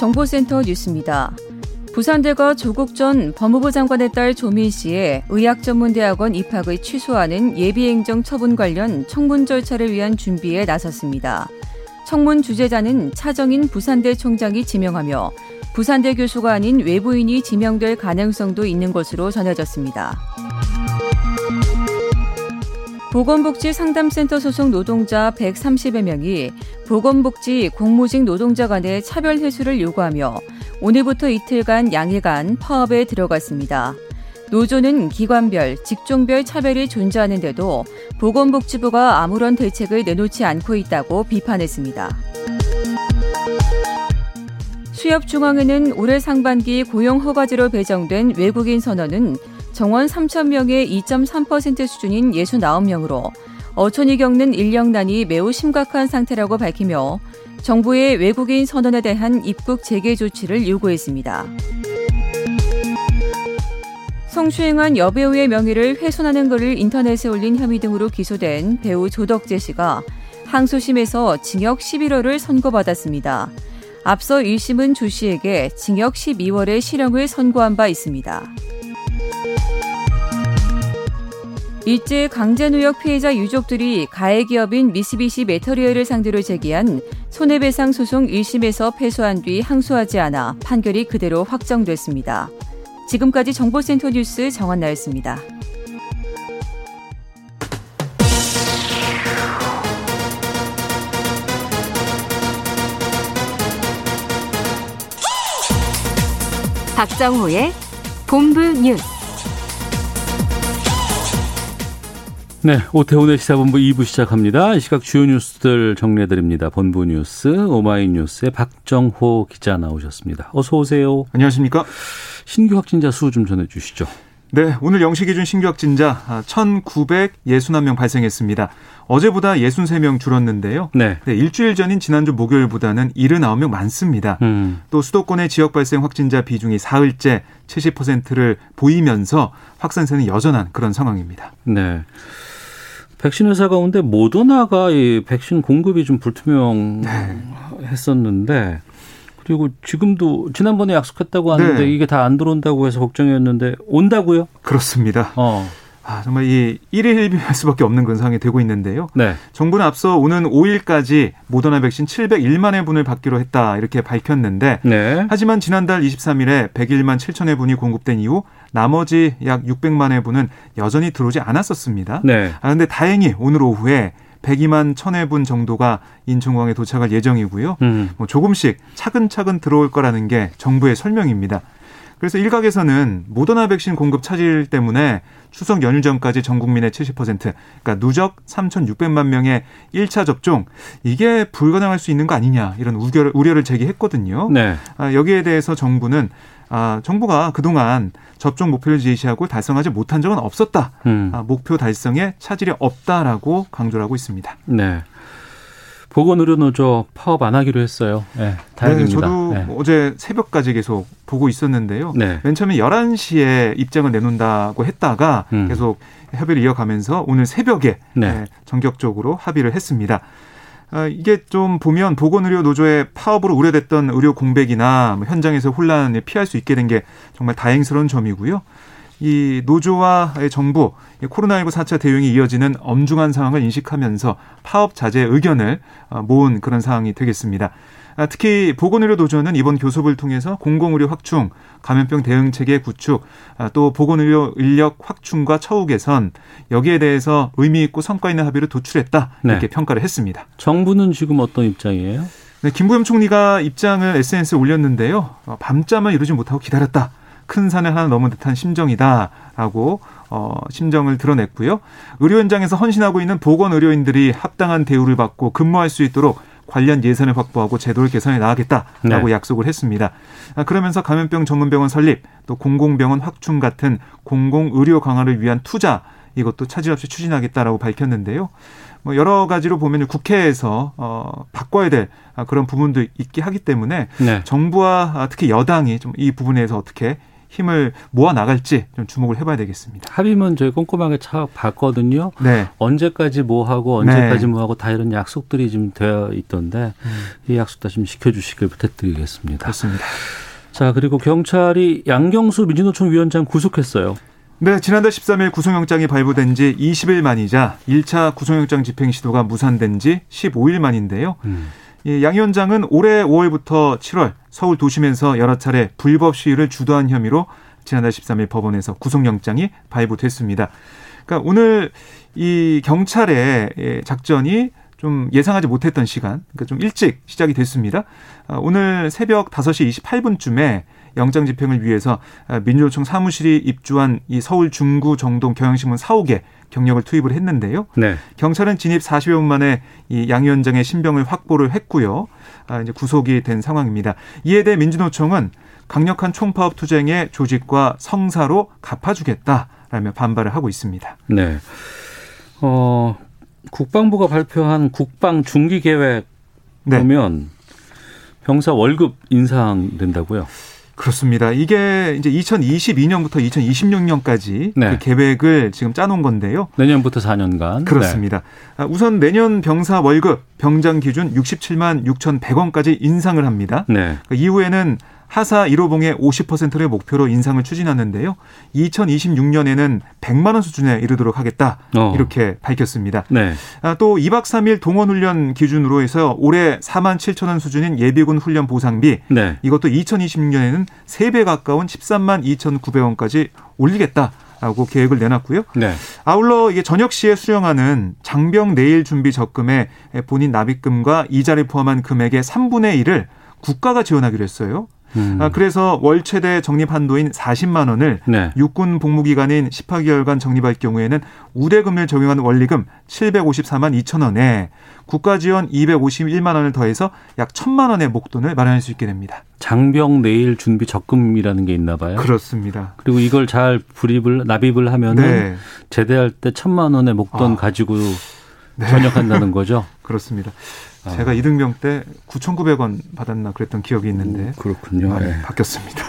정보센터 뉴스입니다. 부산대가 조국 전 법무부 장관의 딸 조민 씨의 의학전문대학원 입학을 취소하는 예비행정 처분 관련 청문 절차를 위한 준비에 나섰습니다. 청문 주재자는 차정인 부산대 총장이 지명하며 부산대 교수가 아닌 외부인이 지명될 가능성도 있는 것으로 전해졌습니다. 보건복지 상담센터 소속 노동자 130여 명이 보건복지 공무직 노동자 간의 차별 해소를 요구하며 오늘부터 이틀간 양일간 파업에 들어갔습니다. 노조는 기관별, 직종별 차별이 존재하는데도 보건복지부가 아무런 대책을 내놓지 않고 있다고 비판했습니다. 수협중앙에는 올해 상반기 고용 허가제로 배정된 외국인 선언은 정원 3천 명의 2.3% 수준인 69명으로 어촌이 겪는 인력난이 매우 심각한 상태라고 밝히며 정부의 외국인 선언에 대한 입국 재개 조치를 요구했습니다. 성추행한 여배우의 명예를 훼손하는 글을 인터넷에 올린 혐의 등으로 기소된 배우 조덕재 씨가 항소심에서 징역 11월을 선고받았습니다. 앞서 1심은 조 씨에게 징역 12월의 실형을 선고한 바 있습니다. 일제 강제노역 피해자 유족들이 가해기업인 미쓰비시 메터리얼을 상대로 제기한 손해배상 소송 1심에서 패소한 뒤 항소하지 않아 판결이 그대로 확정됐습니다. 지금까지 정보센터 뉴스 정한나였습니다. 박정호의 본부 뉴스. 네, 오태훈의 시사본부 2부 시작합니다. 이 시각 주요 뉴스들 정리해드립니다. 본부 뉴스 오마이뉴스의 박정호 기자 나오셨습니다. 어서 오세요. 안녕하십니까? 신규 확진자 수 좀 전해주시죠. 네, 오늘 0시 기준 신규 확진자 1,961명 발생했습니다. 어제보다 63명 줄었는데요. 네. 네, 일주일 전인 지난주 목요일보다는 79명 많습니다. 음. 또 수도권의 지역 발생 확진자 비중이 사흘째 70%를 보이면서 확산세는 여전한 그런 상황입니다. 네. 백신 회사 가운데 모더나가 이 백신 공급이 좀 불투명했었는데 그리고 지금도 지난번에 약속했다고 하는데 네. 이게 다 안 들어온다고 해서 걱정이었는데 온다고요? 그렇습니다. 어. 아, 정말 이 1일 1비할 수밖에 없는 상황이 되고 있는데요. 네. 정부는 앞서 오는 5일까지 모더나 백신 701만 회분을 받기로 했다 이렇게 밝혔는데 네. 하지만 지난달 23일에 101만 7천 회분이 공급된 이후 나머지 약 600만 회분은 여전히 들어오지 않았었습니다. 네. 아 근데 다행히 오늘 오후에 102만 1000회분 정도가 인천공항에 도착할 예정이고요. 음. 뭐 조금씩 차근차근 들어올 거라는 게 정부의 설명입니다. 그래서 일각에서는 모더나 백신 공급 차질 때문에 추석 연휴 전까지 전 국민의 70% 그러니까 누적 3,600만 명의 1차 접종 이게 불가능할 수 있는 거 아니냐 이런 우려를, 우려를 제기했거든요. 네. 아, 여기에 대해서 정부는 아, 정부가 그동안 접종 목표를 제시하고 달성하지 못한 적은 없었다. 음. 아, 목표 달성에 차질이 없다라고 강조를 하고 있습니다. 네. 보건의료노조 파업 안 하기로 했어요. 네, 다행입니다. 네, 저도 네. 어제 새벽까지 계속 보고 있었는데요. 네. 맨 처음에 11시에 입장을 내놓는다고 했다가 음. 계속 협의를 이어가면서 오늘 새벽에 네. 네, 전격적으로 합의를 했습니다. 아, 이게 좀 보면 보건의료 노조의 파업으로 우려됐던 의료 공백이나 뭐 현장에서 혼란을 피할 수 있게 된 게 정말 다행스러운 점이고요. 이 노조와 정부 코로나19 4차 대응이 이어지는 엄중한 상황을 인식하면서 파업 자제 의견을 어, 모은 그런 상황이 되겠습니다. 아, 특히 보건의료 노조는 이번 교섭을 통해서 공공의료 확충, 감염병 대응 체계 구축, 아, 또 보건의료 인력 확충과 처우 개선 여기에 대해서 의미 있고 성과 있는 합의를 도출했다 이렇게 네. 평가를 했습니다. 정부는 지금 어떤 입장이에요? 네, 김부겸 총리가 입장을 SNS에 올렸는데요. 어, 밤잠을 이루지 못하고 기다렸다. 큰 산을 하나 넘은 듯한 심정이다라고 어, 심정을 드러냈고요. 의료 현장에서 헌신하고 있는 보건 의료인들이 합당한 대우를 받고 근무할 수 있도록 관련 예산을 확보하고 제도를 개선해 나가겠다라고 네. 약속을 했습니다. 아, 그러면서 감염병 전문병원 설립, 또 공공병원 확충 같은 공공의료 강화를 위한 투자 이것도 차질 없이 추진하겠다라고 밝혔는데요. 뭐 여러 가지로 보면 국회에서 어 바꿔야 될 아, 그런 부분도 있기 하기 때문에 네. 정부와 아, 특히 여당이 좀 이 부분에서 어떻게 힘을 모아 나갈지 좀 주목을 해봐야 되겠습니다. 합의문 저희 꼼꼼하게 차 봤거든요. 네, 언제까지 뭐 하고 언제까지 뭐 하고 다 이런 약속들이 좀 되어 있던데 이 약속 다 좀 지켜주시길 부탁드리겠습니다. 그렇습니다. 자 그리고 경찰이 양경수 민주노총 위원장 구속했어요. 네, 지난달 13일 구속영장이 발부된 지 20일 만이자 1차 구속영장 집행 시도가 무산된 지 15일 만인데요. 음. 이양 위원장은 올해 5월부터 7월 서울 도심에서 여러 차례 불법 시위를 주도한 혐의로 지난달 13일 법원에서 구속영장이 발부됐습니다. 그러니까 오늘 이 경찰의 작전이 좀 예상하지 못했던 시간, 그러니까 좀 일찍 시작이 됐습니다. 아, 오늘 새벽 5시 28분쯤에 영장 집행을 위해서 아, 민주노총 사무실이 입주한 이 서울 중구 정동 경향신문 사옥에 경력을 투입을 했는데요. 네. 경찰은 진입 40여 분 만에 이 양 위원장의 신병을 확보를 했고요. 아, 이제 구속이 된 상황입니다. 이에 대해 민주노총은 강력한 총파업 투쟁의 조직과 성사로 갚아주겠다라며 반발을 하고 있습니다. 네. 어 국방부가 발표한 국방 중기 계획 네. 보면 병사 월급 인상된다고요. 그렇습니다. 이게 이제 2022년부터 2026년까지 네. 그 계획을 지금 짜놓은 건데요. 내년부터 4년간. 그렇습니다. 아, 우선 내년 병사 월급 병장 기준 67만 6,100원까지 인상을 합니다. 네. 네. 그 이후에는 하사 1호봉의 50%를 목표로 인상을 추진하는데요. 2026년에는 100만 원 수준에 이르도록 하겠다. 어. 이렇게 밝혔습니다. 네. 아, 또 2박 3일 동원 훈련 기준으로 해서 올해 4만 7천 원 수준인 예비군 훈련 보상비 네. 이것도 2026년에는 3배 가까운 13만 2,900원까지 올리겠다 라고 계획을 내놨고요. 네. 아울러 이게 저녁 시에 수령하는 장병 내일 준비 적금에 본인 납입금과 이자를 포함한 금액의 3분의 1을 국가가 지원하기로 했어요. 음. 아, 그래서 월 최대 적립 한도인 40만 원을 네. 육군 복무 기간인 18개월간 적립할 경우에는 우대금을 적용한 원리금 754만 2천 원에 국가 지원 251만 원을 더해서 약 1천만 원의 목돈을 마련할 수 있게 됩니다. 장병 내일 준비 적금이라는 게 있나 봐요. 그렇습니다. 그리고 이걸 잘 불입을 납입을 하면은 네, 제대할 때 천만 원의 목돈 아. 가지고 네. 전역한다는 거죠. 그렇습니다. 아. 제가 이등병 때 9,900원 받았나 그랬던 기억이 있는데 그렇군요. 많이 네. 바뀌었습니다.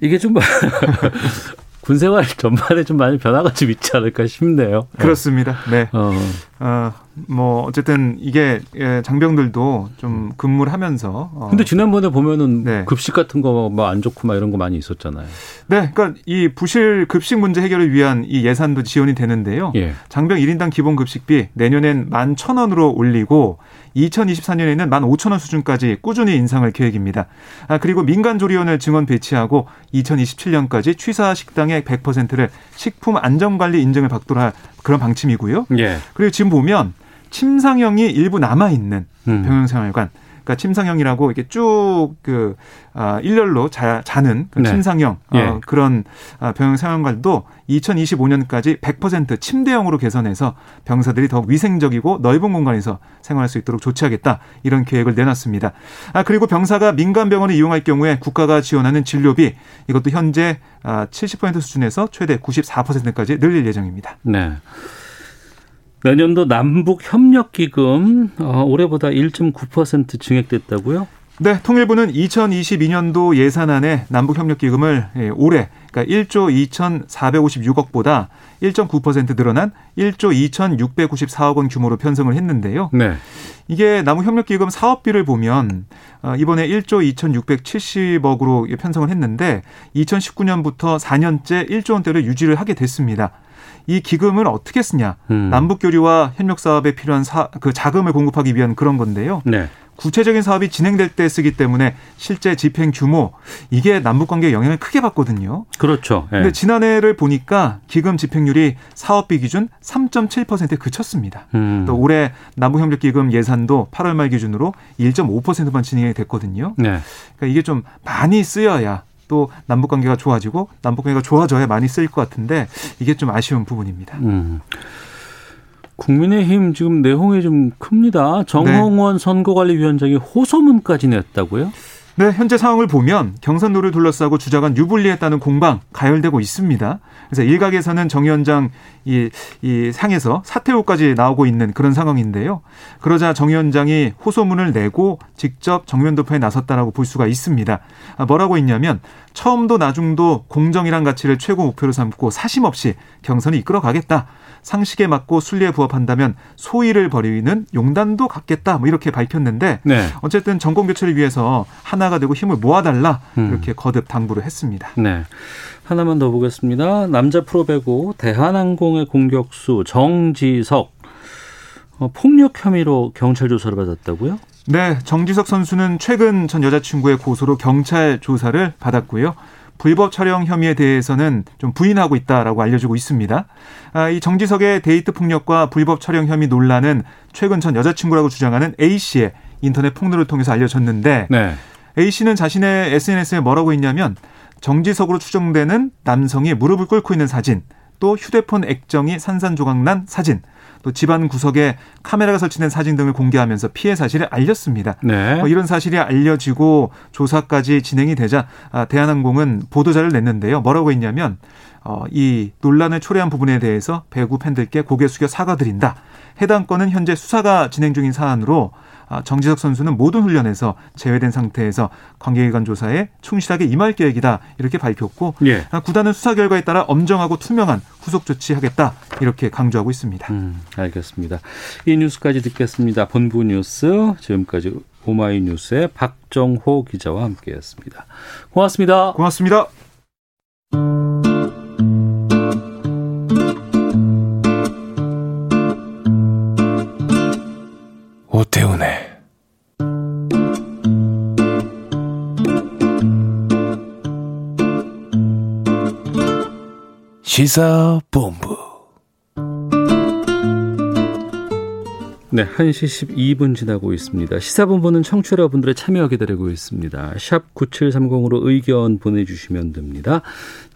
이게 좀 군생활 전반에 좀 많이 변화가 좀 있지 않을까 싶네요. 그렇습니다. 네. 어, 어, 뭐 어쨌든 이게 예, 장병들도 좀 근무를 하면서 어, 근데 지난번에 보면은 네. 급식 같은 거뭐안 좋고 막 이런 거 많이 있었잖아요. 네, 그러니까 이 부실 급식 문제 해결을 위한 이 예산도 지원이 되는데요. 예. 장병 1인당 기본 급식비 내년엔 11,000원으로 올리고 2024년에는 15,000원 수준까지 꾸준히 인상할 계획입니다. 아, 그리고 민간 조리원을 증원 배치하고 2027년까지 취사 식당의 100%를 식품 안전관리 인증을 받도록 할 그런 방침이고요. 예. 그리고 지금 보면 침상형이 일부 남아 있는 음. 병영생활관. 그러니까 침상형이라고 이렇게 쭉그 아, 일렬로 자, 자는 그 네. 침상형 예. 어, 그런 아, 병영생활관도 2025년까지 100% 침대형으로 개선해서 병사들이 더 위생적이고 넓은 공간에서 생활할 수 있도록 조치하겠다 이런 계획을 내놨습니다. 아 그리고 병사가 민간 병원을 이용할 경우에 국가가 지원하는 진료비 이것도 현재 아, 70% 수준에서 최대 94%까지 늘릴 예정입니다. 네. 내년도 남북 협력 기금 어, 올해보다 1.9% 증액됐다고요? 네, 통일부는 2022년도 예산안에 남북 협력 기금을 예, 올해 그러니까 1조 2,456억보다 1.9% 늘어난 1조 2,694억 원 규모로 편성을 했는데요. 네. 이게 남북 협력 기금 사업비를 보면 어, 이번에 1조 2,670억으로 편성을 했는데 2019년부터 4년째 1조 원대를 유지를 하게 됐습니다. 이 기금을 어떻게 쓰냐? 음. 남북 교류와 협력 사업에 필요한 사, 그 자금을 공급하기 위한 그런 건데요. 네. 구체적인 사업이 진행될 때 쓰기 때문에 실제 집행 규모 이게 남북 관계에 영향을 크게 받거든요. 그렇죠. 예. 근데 지난해를 보니까 기금 집행률이 사업비 기준 3.7%에 그쳤습니다. 음. 또 올해 남북 협력 기금 예산도 8월 말 기준으로 1.5%만 진행이 됐거든요. 네. 그러니까 이게 좀 많이 쓰여야 또 남북 관계가 좋아지고 남북 관계가 좋아져야 많이 쓰일 것 같은데 이게 좀 아쉬운 부분입니다. 음. 국민의힘 지금 내용이 좀 큽니다. 정홍원 네. 선거관리위원장이 호소문까지 냈다고요? 네, 현재 상황을 보면 경선도를 둘러싸고 주자간 유불리했다는 공방 가열되고 있습니다. 그래서 일각에서는 정 위원장 이, 이 상에서 사퇴호까지 나오고 있는 그런 상황인데요. 그러자 정 위원장이 호소문을 내고 직접 정면 도표에 나섰다라고 볼 수가 있습니다. 아, 뭐라고 했냐면 처음도 나중도 공정이란 가치를 최고 목표로 삼고 사심 없이 경선을 이끌어가겠다. 상식에 맞고 순리에 부합한다면 소위를 벌이는 용단도 갖겠다. 뭐 이렇게 밝혔는데 네. 어쨌든 정권 교체를 위해서 하나 가 되고 힘을 모아달라 음. 이렇게 거듭 당부를 했습니다. 네. 하나만 더 보겠습니다. 남자 프로배구 대한항공의 공격수 정지석 어, 폭력 혐의로 경찰 조사를 받았다고요? 네, 정지석 선수는 최근 전 여자친구의 고소로 경찰 조사를 받았고요. 불법 촬영 혐의에 대해서는 좀 부인하고 있다라고 알려지고 있습니다. 아, 이 정지석의 데이트 폭력과 불법 촬영 혐의 논란은 최근 전 여자친구라고 주장하는 A 씨의 인터넷 폭로를 통해서 알려졌는데 네. A 씨는 자신의 SNS에 뭐라고 했냐면 정지석으로 추정되는 남성이 무릎을 꿇고 있는 사진, 또 휴대폰 액정이 산산조각난 사진, 또 집안 구석에 카메라가 설치된 사진 등을 공개하면서 피해 사실을 알렸습니다. 네. 뭐 이런 사실이 알려지고 조사까지 진행이 되자 아, 대한항공은 보도자를 냈는데요. 뭐라고 했냐면 어, 이 논란을 초래한 부분에 대해서 배구 팬들께 고개 숙여 사과드린다. 해당 건은 현재 수사가 진행 중인 사안으로 아, 정지석 선수는 모든 훈련에서 제외된 상태에서 관계기관 조사에 충실하게 임할 계획이다 이렇게 밝혔고 예. 아, 구단은 수사 결과에 따라 엄정하고 투명한 후속 조치하겠다 이렇게 강조하고 있습니다. 음, 알겠습니다. 이 뉴스까지 듣겠습니다. 본부 뉴스 지금까지 오마이뉴스의 박정호 기자와 함께했습니다. 고맙습니다. 고맙습니다. 오태훈의 시사본부 네, 1시 12분 지나고 있습니다. 시사본부는 청취 여러분들의 참여 기다리고 있습니다. 샵 9730으로 의견 보내주시면 됩니다.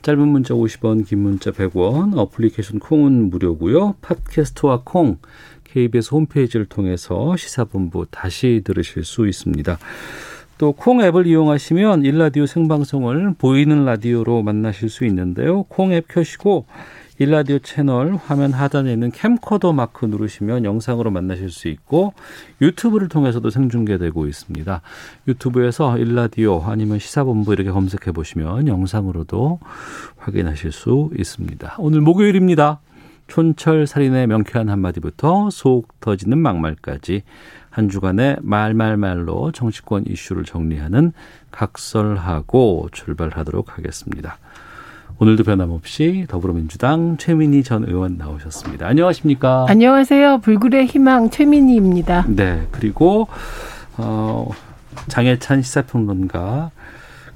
짧은 문자 50원, 긴 문자 100원, 어플리케이션 콩은 무료고요. 팟캐스트와 콩, KBS 홈페이지를 통해서 시사본부 다시 들으실 수 있습니다. 또 콩 앱을 이용하시면 일라디오 생방송을 보이는 라디오로 만나실 수 있는데요. 콩 앱 켜시고 일라디오 채널 화면 하단에 있는 캠코더 마크 누르시면 영상으로 만나실 수 있고 유튜브를 통해서도 생중계되고 있습니다. 유튜브에서 일라디오 아니면 시사본부 이렇게 검색해 보시면 영상으로도 확인하실 수 있습니다. 오늘 목요일입니다. 촌철 살인의 명쾌한 한마디부터 속 터지는 막말까지 한 주간의 말말말로 정치권 이슈를 정리하는 각설하고 출발하도록 하겠습니다. 오늘도 변함없이 더불어민주당 최민희 전 의원 나오셨습니다. 안녕하십니까? 안녕하세요. 불굴의 희망 최민희입니다. 네. 그리고 어 장혜찬 시사평론가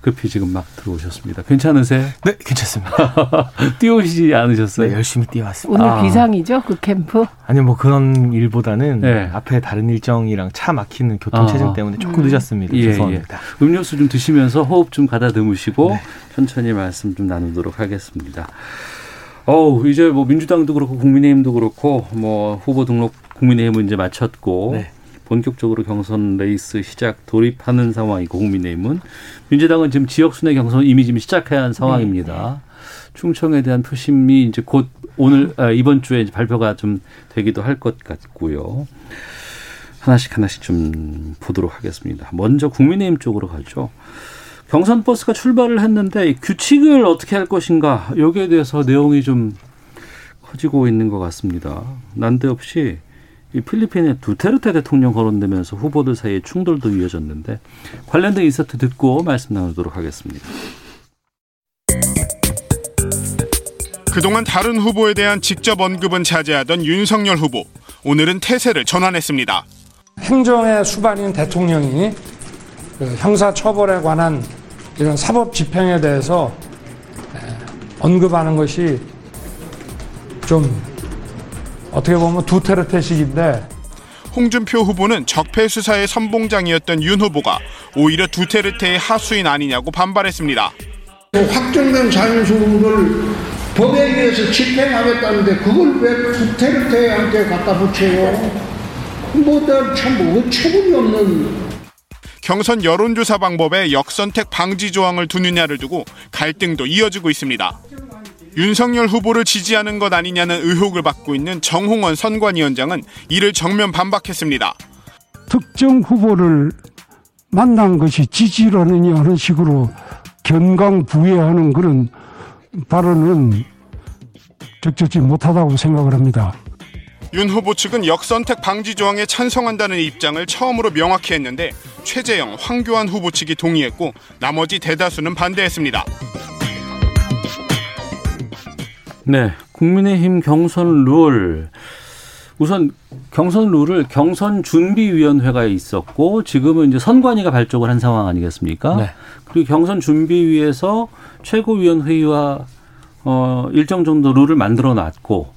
급히 지금 막 들어오셨습니다. 괜찮으세요? 네, 괜찮습니다. 뛰어오시지 않으셨어요? 네, 열심히 뛰어왔습니다. 오늘 아. 비상이죠? 그 캠프? 아니, 뭐 그런 일보다는 네. 앞에 다른 일정이랑 차 막히는 교통체증 아. 때문에 조금 늦었습니다. 예, 죄송합니다. 예. 음료수 좀 드시면서 호흡 좀 가다듬으시고 네. 천천히 말씀 좀 나누도록 하겠습니다. 어우, 이제 뭐 민주당도 그렇고 국민의힘도 그렇고 뭐 후보 등록 국민의힘은 이제 마쳤고 네. 본격적으로 경선 레이스 시작 돌입하는 상황이고 국민의힘은 민주당은 지금 지역 순회 경선 이미 지금 시작해야 하는 상황입니다. 네. 충청에 대한 표심이 이제 곧 오늘 아, 이번 주에 발표가 좀 되기도 할 것 같고요. 하나씩 하나씩 좀 보도록 하겠습니다. 먼저 국민의힘 쪽으로 가죠. 경선 버스가 출발을 했는데 규칙을 어떻게 할 것인가 여기에 대해서 내용이 좀 커지고 있는 것 같습니다. 난데없이 이 필리핀의 두테르테 대통령 거론되면서 후보들 사이에 충돌도 이어졌는데 관련된 인서트 듣고 말씀 나누도록 하겠습니다. 그동안 다른 후보에 대한 직접 언급은 자제하던 윤석열 후보. 오늘은 태세를 전환했습니다. 행정의 수반인 대통령이 그 형사 처벌에 관한 이런 사법 집행에 대해서 언급하는 것이 좀 어떻게 보면 두테르테식인데 홍준표 후보는 적폐 수사의 선봉장이었던 윤 후보가 오히려 두테르테의 하수인 아니냐고 반발했습니다. 확정된 자율수를 법에 의해서 집행하겠다는데 그걸 왜 구테르테한테 갖다 붙여요? 뭐참 어처구니 없는 경선 여론조사 방법에 역선택 방지 조항을 두느냐를 두고 갈등도 이어지고 있습니다. 윤석열 후보를 지지하는 것 아니냐는 의혹을 받고 있는 정홍원 선관위원장은 이를 정면 반박했습니다. 특정 후보를 만난 것이 지지라느냐 하는 식으로 견강 부회하는 그런 발언은 적절치 못하다고 생각을 합니다. 윤 후보 측은 역선택 방지 조항에 찬성한다는 입장을 처음으로 명확히 했는데 최재형, 황교안 후보 측이 동의했고 나머지 대다수는 반대했습니다. 네, 국민의힘 경선 룰. 우선 경선 룰을 경선 준비위원회가 있었고 지금은 이제 선관위가 발족을 한 상황 아니겠습니까? 네. 그리고 경선 준비위에서 최고위원회의와 어 일정 정도 룰을 만들어 놨고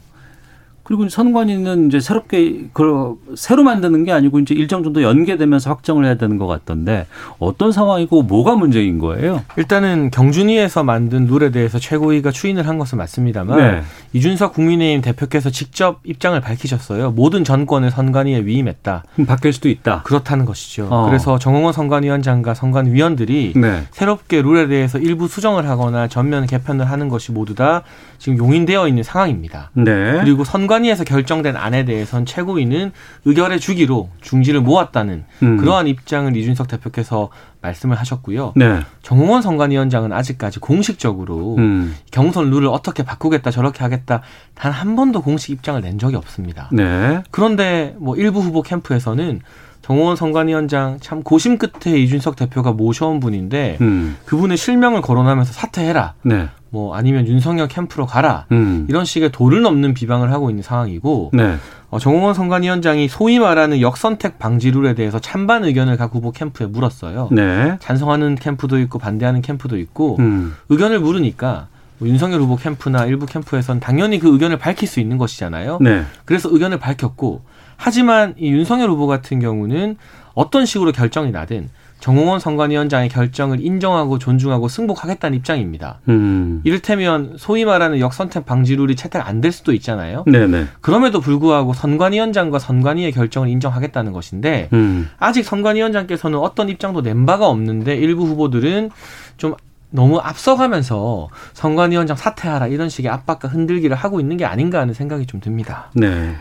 그리고 선관위는 이제 새롭게 그 새로 만드는 게 아니고 이제 일정 정도 연계되면서 확정을 해야 되는 것 같던데 어떤 상황이고 뭐가 문제인 거예요? 일단은 경준위에서 만든 룰에 대해서 최고위가 추인을 한 것은 맞습니다만 네. 이준석 국민의힘 대표께서 직접 입장을 밝히셨어요. 모든 전권을 선관위에 위임했다. 그럼 바뀔 수도 있다. 그렇다는 것이죠. 어. 그래서 정홍원 선관위원장과 선관위원들이 네. 새롭게 룰에 대해서 일부 수정을 하거나 전면 개편을 하는 것이 모두 다 지금 용인되어 있는 상황입니다. 네. 그리고 선관위에서 결정된 안에 대해선 최고위는 의결해 주기로 중지를 모았다는 음. 그러한 입장을 이준석 대표께서 말씀을 하셨고요. 네. 정홍원 선관위원장은 아직까지 공식적으로 음. 경선 룰을 어떻게 바꾸겠다 저렇게 하겠다 단 한 번도 공식 입장을 낸 적이 없습니다. 네. 그런데 뭐 일부 후보 캠프에서는 정호원 선관위원장 참 고심 끝에 이준석 대표가 모셔온 분인데 음. 그분의 실명을 거론하면서 사퇴해라. 네. 뭐 아니면 윤석열 캠프로 가라 음. 이런 식의 도를 넘는 비방을 하고 있는 상황이고 네. 어, 정홍원 선관위원장이 소위 말하는 역선택 방지 룰에 대해서 찬반 의견을 각 후보 캠프에 물었어요. 네. 찬성하는 캠프도 있고 반대하는 캠프도 있고 음. 의견을 물으니까 뭐 윤석열 후보 캠프나 일부 캠프에선 당연히 그 의견을 밝힐 수 있는 것이잖아요. 네. 그래서 의견을 밝혔고 하지만 이 윤석열 후보 같은 경우는 어떤 식으로 결정이 나든 정홍원 선관위원장의 결정을 인정하고 존중하고 승복하겠다는 입장입니다. 음. 이를테면 소위 말하는 역선택 방지룰이 채택 안 될 수도 있잖아요. 네네. 그럼에도 불구하고 선관위원장과 선관위의 결정을 인정하겠다는 것인데 음. 아직 선관위원장께서는 어떤 입장도 낸 바가 없는데 일부 후보들은 좀 너무 앞서가면서 선관위원장 사퇴하라 이런 식의 압박과 흔들기를 하고 있는 게 아닌가 하는 생각이 좀 듭니다. 네.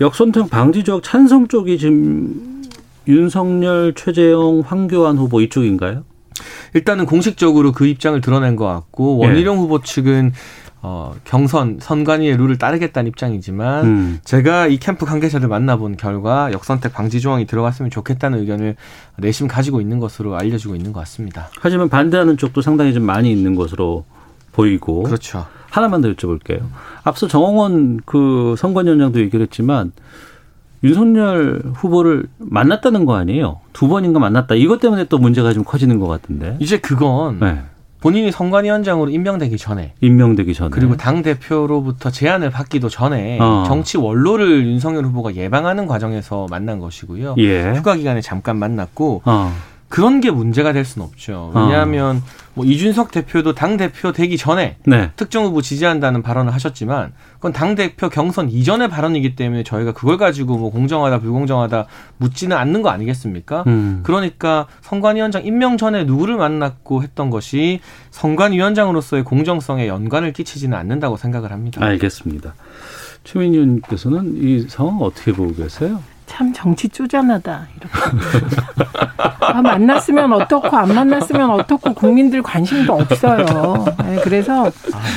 역선택 방지 적 찬성 쪽이 지금 윤석열, 최재형, 황교안 후보 이쪽인가요? 일단은 공식적으로 그 입장을 드러낸 것 같고 원희룡 예. 후보 측은 어, 경선 선관위의 룰을 따르겠다는 입장이지만 음. 제가 이 캠프 관계자들 만나본 결과 역선택 방지 조항이 들어갔으면 좋겠다는 의견을 내심 가지고 있는 것으로 알려지고 있는 것 같습니다. 하지만 반대하는 쪽도 상당히 좀 많이 있는 것으로 보이고 그렇죠. 하나만 더 여쭤볼게요. 앞서 정홍원 그 선관위원장도 얘기를 했지만 윤석열 후보를 만났다는 거 아니에요? 두 번인가 만났다. 이것 때문에 또 문제가 좀 커지는 것 같은데. 이제 그건 네. 본인이 선관위원장으로 임명되기 전에 임명되기 전에 그리고 당 대표로부터 제안을 받기도 전에 어. 정치 원로를 윤석열 후보가 예방하는 과정에서 만난 것이고요. 예. 휴가 기간에 잠깐 만났고 어. 그런 게 문제가 될 수는 없죠. 왜냐하면 어. 뭐 이준석 대표도 당 대표 되기 전에 네. 특정 후보 지지한다는 발언을 하셨지만 그건 당 대표 경선 이전의 발언이기 때문에 저희가 그걸 가지고 뭐 공정하다 불공정하다 묻지는 않는 거 아니겠습니까? 음. 그러니까 선관위원장 임명 전에 누구를 만났고 했던 것이 선관위원장으로서의 공정성에 연관을 끼치지는 않는다고 생각을 합니다. 알겠습니다. 최민희 의원께서는 이 상황 어떻게 보고 계세요? 참 정치 쪼잔하다 이렇게 아, 만났으면 어떻고 안 만났으면 어떻고 국민들 관심도 없어요. 네, 그래서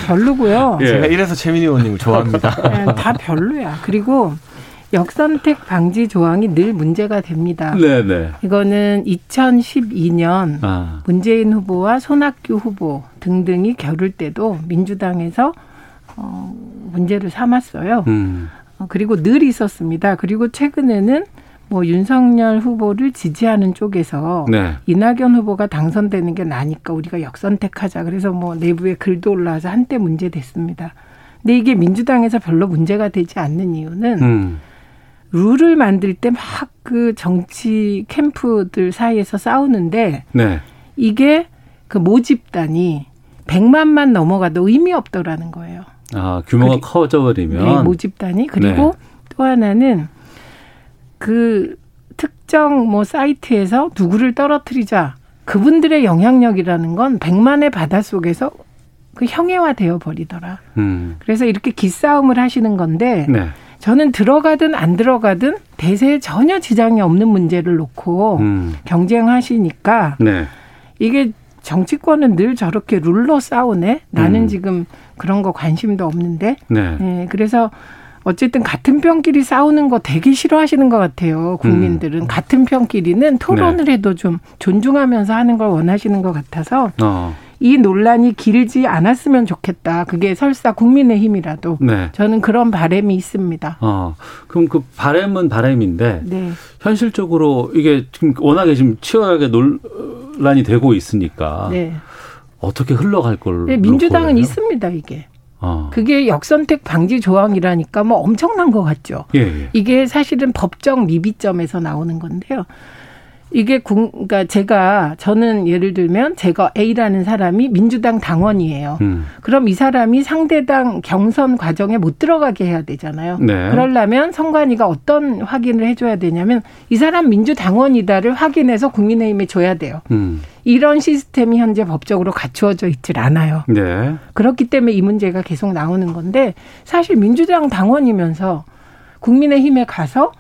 별로고요. 예. 제가 이래서 최민희 의원님을 좋아합니다. 네, 다 별로야. 그리고 역선택 방지 조항이 늘 문제가 됩니다. 네네. 네. 이거는 2012년 아. 문재인 후보와 손학규 후보 등등이 겨룰 때도 민주당에서 어, 문제를 삼았어요. 음. 어, 그리고 늘 있었습니다. 그리고 최근에는 뭐 윤석열 후보를 지지하는 쪽에서 네. 이낙연 후보가 당선되는 게 나니까 우리가 역선택하자. 그래서 뭐 내부에 글도 올라와서 한때 문제 됐습니다. 근데 이게 민주당에서 별로 문제가 되지 않는 이유는 음. 룰을 만들 때 막 그 정치 캠프들 사이에서 싸우는데 네. 이게 그 모집단이 100만만 넘어가도 의미 없더라는 거예요. 아, 규모가 그리, 커져버리면. 네, 모집단이. 그리고 네. 또 하나는 그 특정 뭐 사이트에서 누구를 떨어뜨리자 그분들의 영향력이라는 건 100만의 바다 속에서 그 형해화되어 버리더라. 음. 그래서 이렇게 기싸움을 하시는 건데 네. 저는 들어가든 안 들어가든 대세에 전혀 지장이 없는 문제를 놓고 음. 경쟁하시니까 네. 이게 정치권은 늘 저렇게 룰로 싸우네. 나는 음. 지금 그런 거 관심도 없는데. 네. 네. 그래서 어쨌든 같은 편끼리 싸우는 거 되게 싫어하시는 것 같아요. 국민들은 음. 같은 편끼리는 토론을 네. 해도 좀 존중하면서 하는 걸 원하시는 것 같아서 어. 이 논란이 길지 않았으면 좋겠다. 그게 설사 국민의힘이라도 네. 저는 그런 바램이 있습니다. 어, 그럼 그 바램은 바램인데 네. 현실적으로 이게 지금 워낙에 지금 치열하게 논란이 되고 있으니까 네. 어떻게 흘러갈 걸로 네, 민주당은 있습니다 이게. 어. 그게 역선택 방지 조항이라니까 뭐 엄청난 것 같죠. 예, 예. 이게 사실은 법적 미비점에서 나오는 건데요. 이게 국, 그러니까 제가 저는 예를 들면 제가 A라는 사람이 민주당 당원이에요. 음. 그럼 이 사람이 상대당 경선 과정에 못 들어가게 해야 되잖아요. 네. 그러려면 선관위가 어떤 확인을 해줘야 되냐면 이 사람 민주당원이다를 확인해서 국민의힘에 줘야 돼요. 음. 이런 시스템이 현재 법적으로 갖추어져 있질 않아요. 네. 그렇기 때문에 이 문제가 계속 나오는 건데 사실 민주당 당원이면서 국민의힘에 가서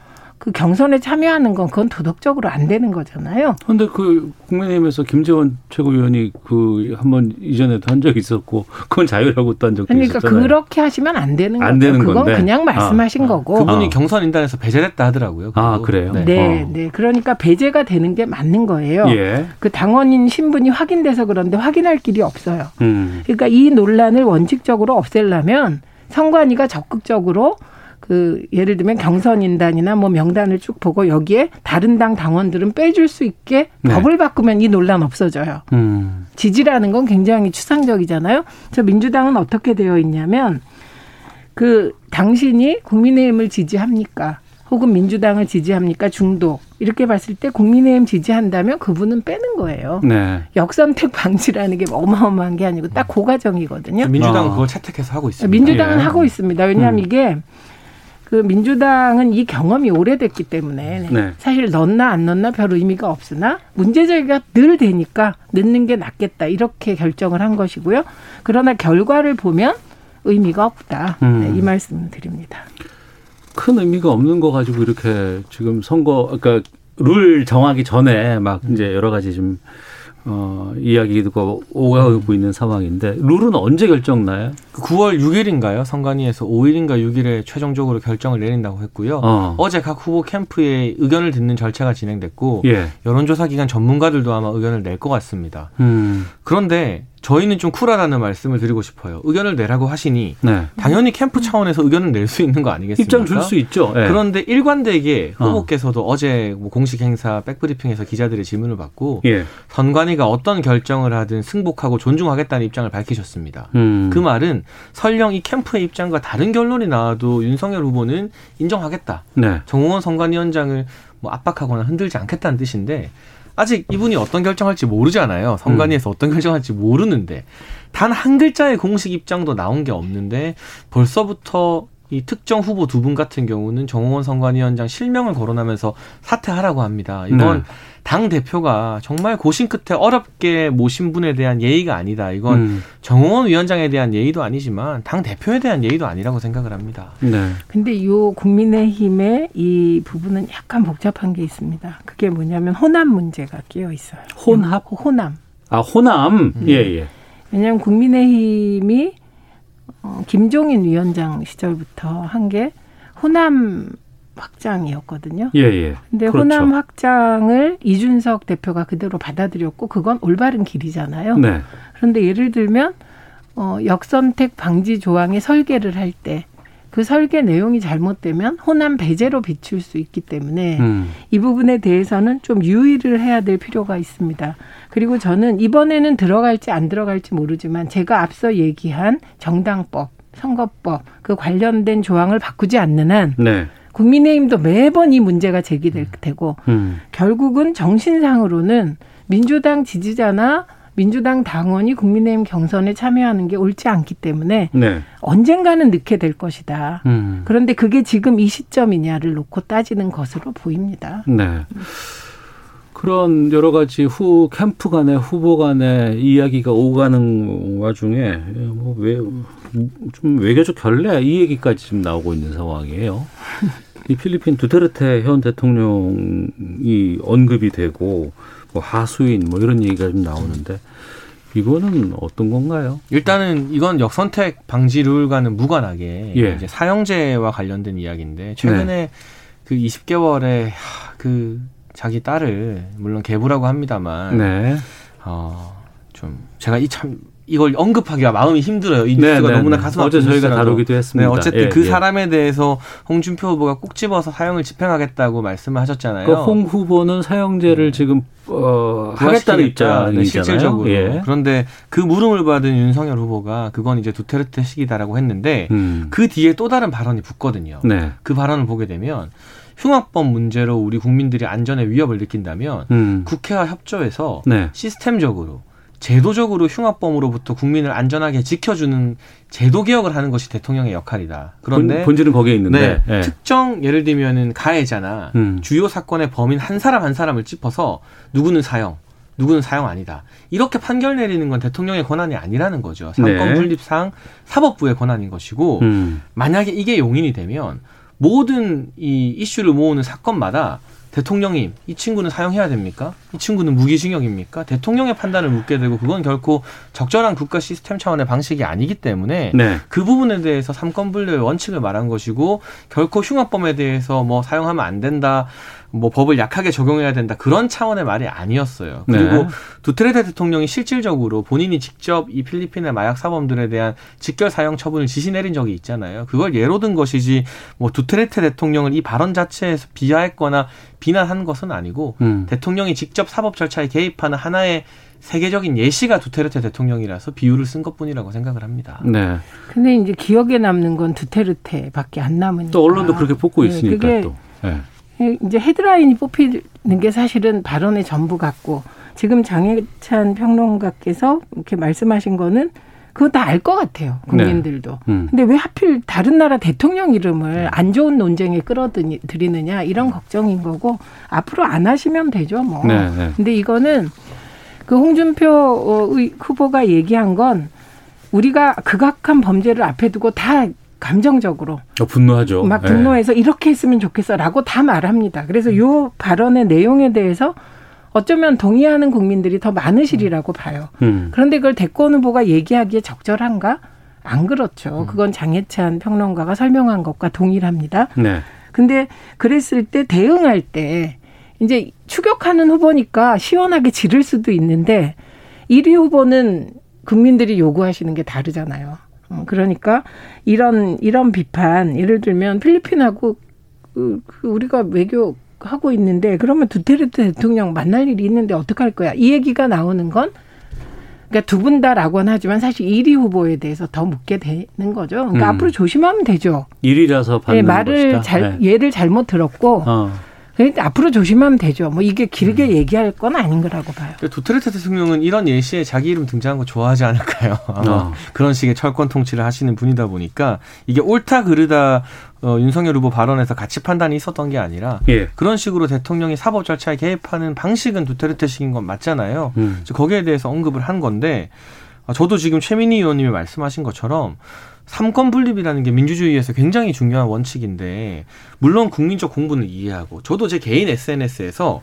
그 경선에 참여하는 건 그건 도덕적으로 안 되는 거잖아요. 그런데 그 국민의힘에서 김재원 최고위원이 그 한번 이전에도 한 적이 있었고 그건 자유라고 또한 적도 그러니까 있었잖아요. 그렇게 하시면 안 되는 안 거죠. 되는 그건 건데. 그냥 말씀하신 아, 거고. 그분이 아. 경선 인단에서 배제됐다 하더라고요. 아 그래요? 네. 네, 어. 네. 그러니까 배제가 되는 게 맞는 거예요. 예. 그 당원인 신분이 확인돼서 그런데 확인할 길이 없어요. 음. 그러니까 이 논란을 원칙적으로 없애려면 선관위가 적극적으로 그 예를 들면 경선인단이나 뭐 명단을 쭉 보고 여기에 다른 당 당원들은 빼줄 수 있게 네. 법을 바꾸면 이 논란 없어져요. 음. 지지라는 건 굉장히 추상적이잖아요. 저 민주당은 어떻게 되어 있냐면 그 당신이 국민의힘을 지지합니까? 혹은 민주당을 지지합니까? 중도. 이렇게 봤을 때 국민의힘 지지한다면 그분은 빼는 거예요. 네. 역선택 방지라는 게 어마어마한 게 아니고 딱 고가정이거든요. 민주당은 어. 그걸 채택해서 하고 있습니다. 민주당은 예. 하고 있습니다. 왜냐하면 음. 이게 그 민주당은 이 경험이 오래됐기 때문에 네. 사실 넣나 안 넣나 별 의미가 없으나 문제 제기가 늘 되니까 넣는 게 낫겠다 이렇게 결정을 한 것이고요. 그러나 결과를 보면 의미가 없다 음. 네, 이 말씀 드립니다. 큰 의미가 없는 거 가지고 이렇게 지금 선거 그러니까 룰 정하기 전에 막 이제 여러 가지 좀 어, 이야기가 오가고 있는 상황인데 룰은 언제 결정나요? 9월 그 6일인가요? 선관위에서 5일인가 6일에 최종적으로 결정을 내린다고 했고요. 어. 제각 후보 캠프의 의견을 듣는 절차가 진행됐고 예. 여론조사 기관 전문가들도 아마 의견을 낼 것 같습니다. 음. 그런데 저희는 좀 쿨하다는 말씀을 드리고 싶어요. 의견을 내라고 하시니 네. 당연히 캠프 차원에서 의견을 낼 수 있는 거 아니겠습니까? 입장 줄 수 있죠. 네. 그런데 일관되게 어. 후보께서도 어. 제 뭐 공식 행사 백브리핑에서 기자들의 질문을 받고 예. 선관위가 어떤 결정을 하든 승복하고 존중하겠다는 입장을 밝히셨습니다. 음. 그 말은 설령 이 캠프의 입장과 다른 결론이 나와도 윤석열 후보는 인정하겠다. 네. 정홍원 선관위원장을 뭐 압박하거나 흔들지 않겠다는 뜻인데 아직 이분이 어떤 결정할지 모르잖아요. 선관위에서 음. 어떤 결정할지 모르는데 단 한 글자의 공식 입장도 나온 게 없는데 벌써부터 이 특정 후보 두 분 같은 경우는 정홍원 선관위원장 실명을 거론하면서 사퇴하라고 합니다. 이건 네. 당 대표가 정말 고심 끝에 어렵게 모신 분에 대한 예의가 아니다. 이건 음. 정홍원 위원장에 대한 예의도 아니지만 당 대표에 대한 예의도 아니라고 생각을 합니다. 네. 근데 이 국민의힘의 이 부분은 약간 복잡한 게 있습니다. 그게 뭐냐면 호남 문제가 끼어 있어요. 혼합? 호남. 아, 호남. 음. 예, 예. 왜냐하면 국민의힘이 어, 김종인 위원장 시절부터 한 게 호남 확장이었거든요. 예, 예. 근데 그렇죠. 호남 확장을 이준석 대표가 그대로 받아들였고 그건 올바른 길이잖아요. 네. 그런데 예를 들면 어 역선택 방지 조항의 설계를 할 때 그 설계 내용이 잘못되면 호남 배제로 비출 수 있기 때문에 음. 이 부분에 대해서는 좀 유의를 해야 될 필요가 있습니다. 그리고 저는 이번에는 들어갈지 안 들어갈지 모르지만 제가 앞서 얘기한 정당법, 선거법 그 관련된 조항을 바꾸지 않는 한 네. 국민의힘도 매번 이 문제가 제기될 음. 테고 음. 결국은 정신상으로는 민주당 지지자나 민주당 당원이 국민의힘 경선에 참여하는 게 옳지 않기 때문에 네. 언젠가는 넣게 될 것이다. 음. 그런데 그게 지금 이 시점이냐를 놓고 따지는 것으로 보입니다. 네. 그런 여러 가지 후 캠프 간의 후보 간의 이야기가 오가는 와중에 뭐 왜 좀 외교적 결례 이 얘기까지 지금 나오고 있는 상황이에요. 이 필리핀 두테르테 현 대통령이 언급이 되고 뭐 하수인 뭐 이런 얘기가 좀 나오는데 이거는 어떤 건가요? 일단은 이건 역선택 방지 룰과는 무관하게 예. 이제 사형제와 관련된 이야기인데 최근에 네. 그 20개월의 그 자기 딸을 물론 계부라고 합니다만 네. 어좀 제가 이 참 이걸 언급하기가 마음이 힘들어요. 이 뉴스가 네, 네 너무나 네. 가슴 아픈 어제 저희가 다루기도 했습니다. 네, 어쨌든 예, 그 예. 사람에 대해서 홍준표 후보가 꼭 집어서 사형을 집행하겠다고 말씀을 하셨잖아요. 그러니까 홍 후보는 사형제를 음. 지금 어, 하겠다는 입장이잖아요. 네, 실질적으로. 예. 그런데 그 물음을 받은 윤석열 후보가 그건 이제 두테르테 시기다라고 했는데 음. 그 뒤에 또 다른 발언이 붙거든요. 네. 그 발언을 보게 되면 흉악범 문제로 우리 국민들이 안전에 위협을 느낀다면 음. 국회와 협조해서 네. 시스템적으로 제도적으로 흉악범으로부터 국민을 안전하게 지켜주는 제도 개혁을 하는 것이 대통령의 역할이다. 그런데 본, 질은 거기에 있는데 네, 네. 특정 예를 들면은 가해자나 음. 주요 사건의 범인 한 사람 한 사람을 짚어서 누구는 사형, 누구는 사형 아니다. 이렇게 판결 내리는 건 대통령의 권한이 아니라는 거죠. 사건 네. 분립상 사법부의 권한인 것이고 음. 만약에 이게 용인이 되면 모든 이 이슈를 모으는 사건마다 대통령님, 이 친구는 사용해야 됩니까? 이 친구는 무기징역입니까? 대통령의 판단을 묻게 되고 그건 결코 적절한 국가 시스템 차원의 방식이 아니기 때문에 네. 그 부분에 대해서 삼권 분류의 원칙을 말한 것이고 결코 흉악범에 대해서 뭐 사용하면 안 된다. 뭐 법을 약하게 적용해야 된다 그런 차원의 말이 아니었어요. 그리고 네. 두테르테 대통령이 실질적으로 본인이 직접 이 필리핀의 마약 사범들에 대한 직결 사형 처분을 지시 내린 적이 있잖아요. 그걸 예로 든 것이지 뭐 두테르테 대통령을 이 발언 자체에서 비하했거나 비난한 것은 아니고 음. 대통령이 직접 사법 절차에 개입하는 하나의 세계적인 예시가 두테르테 대통령이라서 비유를 쓴 것뿐이라고 생각을 합니다. 네. 근데 이제 기억에 남는 건 두테르테밖에 안 남으니까. 또 언론도 그렇게 뽑고 네, 있으니까 또. 네. 이제 헤드라인이 뽑히는 게 사실은 발언의 전부 같고 지금 장혜찬 평론가께서 이렇게 말씀하신 거는 그거 다 알 것 같아요 국민들도. 네. 음. 근데 왜 하필 다른 나라 대통령 이름을 안 좋은 논쟁에 끌어들이느냐 이런 걱정인 거고 앞으로 안 하시면 되죠 뭐. 네, 네. 근데 이거는 그 홍준표 어, 후보가 얘기한 건 우리가 극악한 범죄를 앞에 두고 다 감정적으로 어, 분노하죠. 막 분노해서 네. 이렇게 했으면 좋겠어라고 다 말합니다. 그래서 요 발언의 내용에 대해서 어쩌면 동의하는 국민들이 더 많으시리라고 봐요. 음. 그런데 그걸 대권 후보가 얘기하기에 적절한가? 안 그렇죠. 음. 그건 장혜찬 평론가가 설명한 것과 동일합니다. 네. 근데 그랬을 때 대응할 때 이제 추격하는 후보니까 시원하게 지를 수도 있는데 1위 후보는 국민들이 요구하시는 게 다르잖아요. 어, 그러니까 이런 이런 비판 예를 들면 필리핀하고 그, 그 우리가 외교 하고 있는데 그러면 두테르테 대통령 만날 일이 있는데 어떡할 거야? 이 얘기가 나오는 건 그러니까 두 분 다라고는 하지만 사실 1위 후보에 대해서 더 묻게 되는 거죠. 그러니까 음. 앞으로 조심하면 되죠. 1위라서 받는 네, 말을 것이다. 잘 네. 얘를 잘못 들었고 어. 그러니까 앞으로 조심하면 되죠. 뭐 이게 길게 음. 얘기할 건 아닌 거라고 봐요. 두테르테 대통령은 이런 예시에 자기 이름 등장한 거 좋아하지 않을까요? 아마 어. 그런 식의 철권 통치를 하시는 분이다 보니까 이게 옳다 그르다 어, 윤석열 후보 발언에서 가치 판단이 있었던 게 아니라 예. 그런 식으로 대통령이 사법 절차에 개입하는 방식은 두테르테식인 건 맞잖아요. 음. 거기에 대해서 언급을 한 건데 아, 저도 지금 최민희 의원님이 말씀하신 것처럼 삼권 분립이라는 게 민주주의에서 굉장히 중요한 원칙인데 물론 국민적 공분을 이해하고 저도 제 개인 SNS에서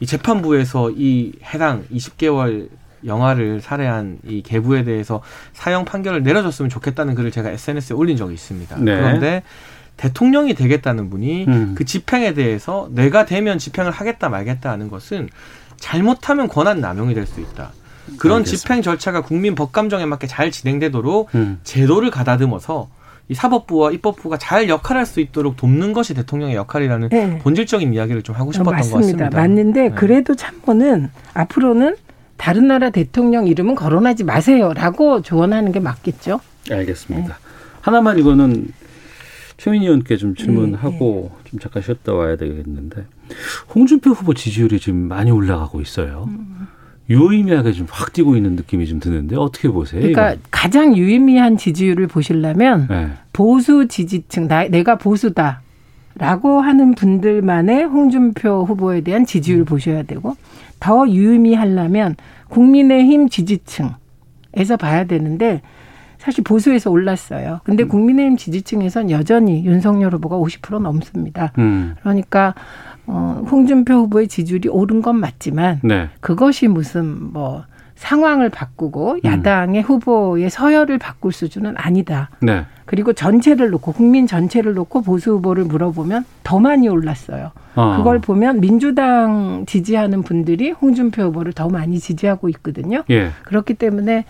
이 재판부에서 이 해당 20개월 영화를 살해한 이 계부에 대해서 사형 판결을 내려줬으면 좋겠다는 글을 제가 SNS에 올린 적이 있습니다. 네. 그런데 대통령이 되겠다는 분이 음. 그 집행에 대해서 내가 되면 집행을 하겠다 말겠다 하는 것은 잘못하면 권한 남용이 될 수 있다. 그런 알겠습니다. 집행 절차가 국민 법감정에 맞게 잘 진행되도록 음. 제도를 가다듬어서 이 사법부와 입법부가 잘 역할할 수 있도록 돕는 것이 대통령의 역할이라는 네. 본질적인 이야기를 좀 하고 싶었던 맞습니다. 것 같습니다. 맞는데 네. 그래도 참고는 앞으로는 다른 나라 대통령 이름은 거론하지 마세요라고 조언하는 게 맞겠죠. 알겠습니다. 네. 하나만 이거는 최민희 의원께 좀 질문하고 네, 네. 좀 잠깐 쉬었다 와야 되겠는데 홍준표 후보 지지율이 지금 많이 올라가고 있어요. 음. 유의미하게 좀 확 뛰고 있는 느낌이 좀 드는데 어떻게 보세요? 그러니까 이건? 가장 유의미한 지지율을 보시려면 네. 보수 지지층 나, 내가 보수다 라고 하는 분들만의 홍준표 후보에 대한 지지율을 보셔야 되고 더 유의미하려면 국민의힘 지지층에서 봐야 되는데 사실 보수에서 올랐어요. 근데 음. 국민의힘 지지층에선 여전히 윤석열 후보가 50% 넘습니다. 음. 그러니까 어, 홍준표 후보의 지지율이 오른 건 맞지만 네. 그것이 무슨 뭐 상황을 바꾸고 음. 야당의 음. 후보의 서열을 바꿀 수준은 아니다. 네. 그리고 전체를 놓고 국민 전체를 놓고 보수 후보를 물어보면 더 많이 올랐어요. 어. 그걸 보면 민주당 지지하는 분들이 홍준표 후보를 더 많이 지지하고 있거든요. 예. 그렇기 때문에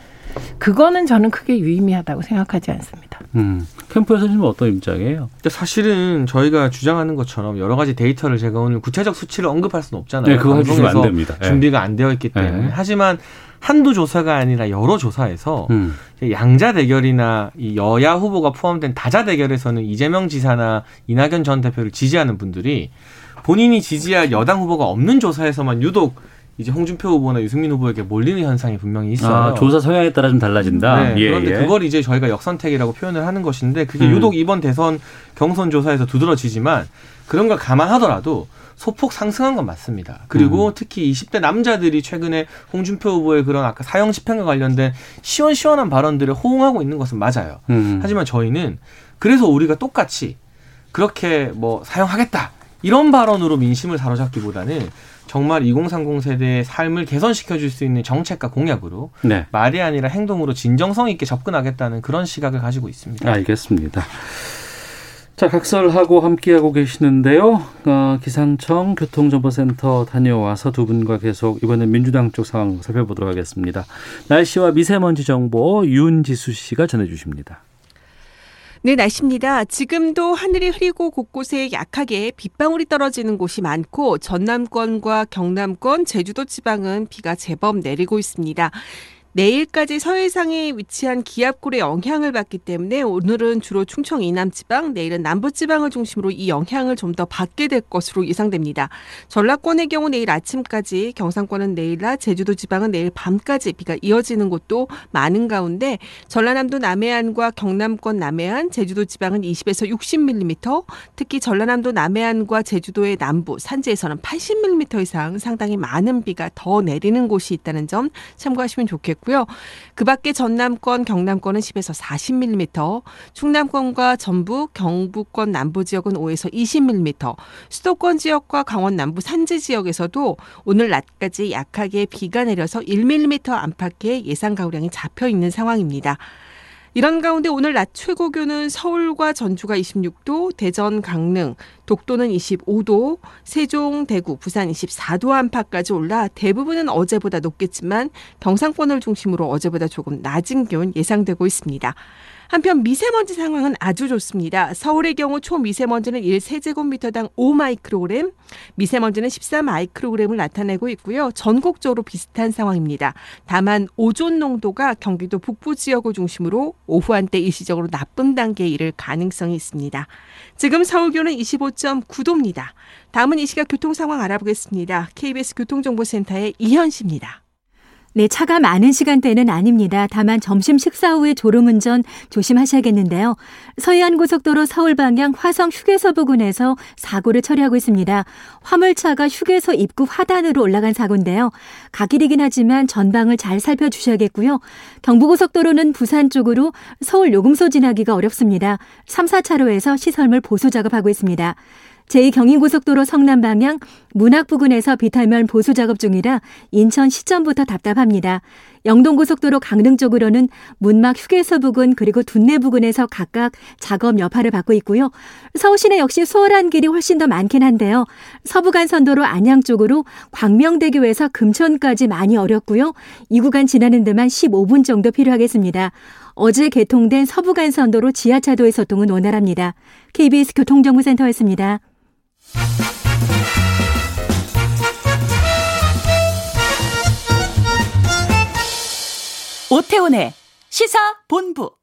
그거는 저는 크게 유의미하다고 생각하지 않습니다. 음. 캠프에서는 어떤 입장이에요? 근데 사실은 저희가 주장하는 것처럼 여러 가지 데이터를 제가 오늘 구체적 수치를 언급할 수는 없잖아요. 네, 그거 해주시면 안 됩니다. 예. 준비가 안 되어 있기 때문에. 네. 하지만 한두 조사가 아니라 여러 조사에서 음. 양자 대결이나 이 여야 후보가 포함된 다자 대결에서는 이재명 지사나 이낙연 전 대표를 지지하는 분들이 본인이 지지할 여당 후보가 없는 조사에서만 유독 이제 홍준표 후보나 유승민 후보에게 몰리는 현상이 분명히 있어요. 아, 조사 성향에 따라 좀 달라진다. 네, 예, 그런데 예. 그걸 이제 저희가 역선택이라고 표현을 하는 것인데 그게 음. 유독 이번 대선 경선 조사에서 두드러지지만 그런 걸 감안하더라도 소폭 상승한 건 맞습니다. 그리고 음. 특히 20대 남자들이 최근에 홍준표 후보의 그런 아까 사형 집행과 관련된 시원시원한 발언들을 호응하고 있는 것은 맞아요. 음. 하지만 저희는 그래서 우리가 똑같이 그렇게 뭐 사용하겠다 이런 발언으로 민심을 사로잡기보다는 정말 2030 세대의 삶을 개선시켜 줄 수 있는 정책과 공약으로 네. 말이 아니라 행동으로 진정성 있게 접근하겠다는 그런 시각을 가지고 있습니다. 알겠습니다. 자, 각설하고 함께하고 계시는데요. 어, 기상청 교통정보센터 다녀와서 두 분과 계속 이번엔 민주당 쪽 상황 살펴보도록 하겠습니다. 날씨와 미세먼지 정보 윤지수 씨가 전해주십니다. 네, 날씨입니다. 지금도 하늘이 흐리고 곳곳에 약하게 빗방울이 떨어지는 곳이 많고 전남권과 경남권, 제주도 지방은 비가 제법 내리고 있습니다. 내일까지 서해상에 위치한 기압골의 영향을 받기 때문에 오늘은 주로 충청 이남 지방, 내일은 남부 지방을 중심으로 이 영향을 좀 더 받게 될 것으로 예상됩니다. 전라권의 경우 내일 아침까지, 경상권은 내일 낮, 제주도 지방은 내일 밤까지 비가 이어지는 곳도 많은 가운데 전라남도 남해안과 경남권 남해안, 제주도 지방은 20에서 60mm, 특히 전라남도 남해안과 제주도의 남부, 산지에서는 80mm 이상 상당히 많은 비가 더 내리는 곳이 있다는 점 참고하시면 좋겠고 있고요. 그 밖에 전남권, 경남권은 10에서 40mm, 충남권과 전북, 경북권 남부 지역은 5에서 20mm, 수도권 지역과 강원 남부 산지 지역에서도 오늘 낮까지 약하게 비가 내려서 1mm 안팎의 예상 가후량이 잡혀 있는 상황입니다. 이런 가운데 오늘 낮 최고 기온은 서울과 전주가 26도, 대전, 강릉, 독도는 25도, 세종, 대구, 부산 24도 안팎까지 올라 대부분은 어제보다 높겠지만 경상권을 중심으로 어제보다 조금 낮은 기온 예상되고 있습니다. 한편 미세먼지 상황은 아주 좋습니다. 서울의 경우 초미세먼지는 1세제곱미터당 5마이크로그램, 미세먼지는 14마이크로그램을 나타내고 있고요. 전국적으로 비슷한 상황입니다. 다만 오존 농도가 경기도 북부 지역을 중심으로 오후 한때 일시적으로 나쁨 단계에 이를 가능성이 있습니다. 지금 서울 기온은 25.9도입니다. 다음은 이 시각 교통 상황 알아보겠습니다. KBS 교통정보센터의 이현 씨입니다. 네, 차가 많은 시간대는 아닙니다. 다만 점심 식사 후에 졸음운전 조심하셔야겠는데요. 서해안 고속도로 서울 방향 화성 휴게소 부근에서 사고를 처리하고 있습니다. 화물차가 휴게소 입구 화단으로 올라간 사고인데요. 가길이긴 하지만 전방을 잘 살펴주셔야겠고요. 경부고속도로는 부산 쪽으로 서울 요금소 지나기가 어렵습니다. 3, 4차로에서 시설물 보수 작업하고 있습니다. 제2경인고속도로 성남 방향 문학 부근에서 비탈면 보수 작업 중이라 인천 시점부터 답답합니다. 영동고속도로 강릉 쪽으로는 문막 휴게소 부근 그리고 둔내 부근에서 각각 작업 여파를 받고 있고요. 서울시내 역시 수월한 길이 훨씬 더 많긴 한데요. 서부간선도로 안양 쪽으로 광명대교에서 금천까지 많이 어렵고요. 이 구간 지나는 데만 15분 정도 필요하겠습니다. 어제 개통된 서부간선도로 지하차도의 소통은 원활합니다. KBS 교통정보센터였습니다. 오태훈의 시사 본부.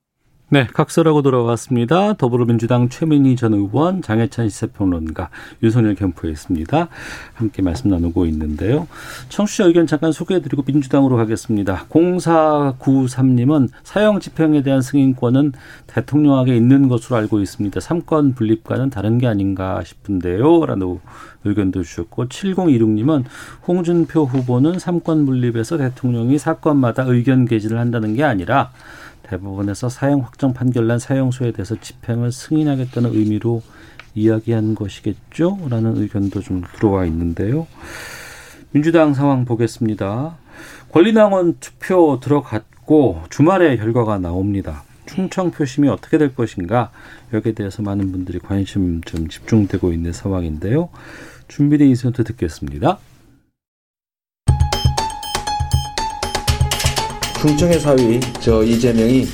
네, 각서라고 돌아왔습니다. 더불어민주당 최민희 전 의원, 장혜찬 시사평론가, 윤석열 캠프에 있습니다. 함께 말씀 나누고 있는데요. 청취자 의견 잠깐 소개해드리고 민주당으로 가겠습니다. 0493님은 사형 집행에 대한 승인권은 대통령에게 있는 것으로 알고 있습니다. 삼권 분립과는 다른 게 아닌가 싶은데요. 라는 의견도 주셨고 7026님은 홍준표 후보는 삼권 분립에서 대통령이 사건마다 의견 개진을 한다는 게 아니라 대법원에서 사형 확정 판결 난 사형수에 대해서 집행을 승인하겠다는 의미로 이야기한 것이겠죠? 라는 의견도 좀 들어와 있는데요. 민주당 상황 보겠습니다. 권리당원 투표 들어갔고 주말에 결과가 나옵니다. 충청 표심이 어떻게 될 것인가 여기에 대해서 많은 분들이 관심 좀 집중되고 있는 상황인데요. 준비된 인센트 듣겠습니다. 충청의 사위 저 이재명이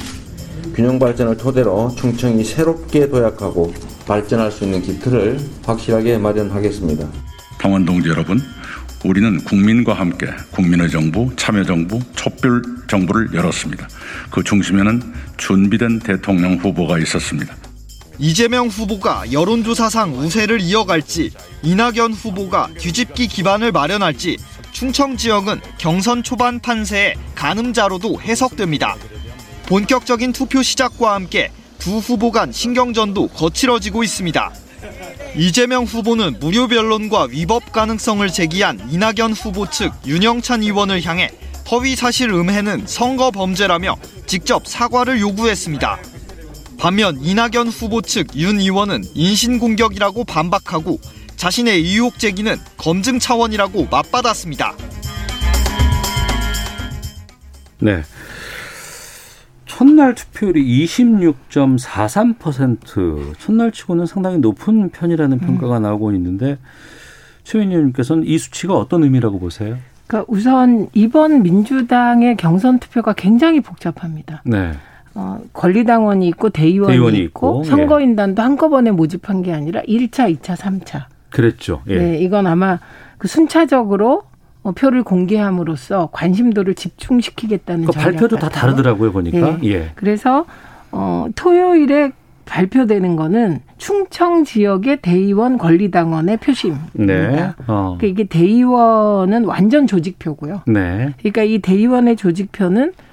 균형 발전을 토대로 충청이 새롭게 도약하고 발전할 수 있는 기틀을 확실하게 마련하겠습니다. 당원 동지 여러분, 우리는 국민과 함께 국민의 정부, 참여 정부, 촛불 정부를 열었습니다. 그 중심에는 준비된 대통령 후보가 있었습니다. 이재명 후보가 여론조사상 우세를 이어갈지, 이낙연 후보가 뒤집기 기반을 마련할지 충청 지역은 경선 초반 판세의 가늠자로도 해석됩니다. 본격적인 투표 시작과 함께 두 후보 간 신경전도 거칠어지고 있습니다. 이재명 후보는 무료 변론과 위법 가능성을 제기한 이낙연 후보 측 윤영찬 의원을 향해 허위 사실 음해는 선거 범죄라며 직접 사과를 요구했습니다. 반면 이낙연 후보 측 윤 의원은 인신공격이라고 반박하고 자신의 의혹 제기는 검증 차원이라고 맞받았습니다. 네. 첫날 투표율이 26.43% 첫날 치고는 상당히 높은 편이라는 평가가 음. 나오고 있는데 최민 의원님께서는 이 수치가 어떤 의미라고 보세요? 그러니까 우선 이번 민주당의 경선 투표가 굉장히 복잡합니다. 네. 어, 권리당원이 있고 대의원이, 대의원이 있고, 있고, 선거인단도 예. 한꺼번에 모집한 게 아니라 1차, 2차, 3차. 그랬죠. 예. 네, 이건 아마 그 순차적으로 어, 표를 공개함으로써 관심도를 집중시키겠다는 그 발표도 같아요. 다 다르더라고요 보니까. 예. 예. 그래서 어, 토요일에 발표되는 거는 충청 지역의 대의원 권리당원의 표심입니다. 네. 어. 그러니까 이게 대의원은 완전 조직표고요. 네. 그러니까 이 대의원의 조직표는 어,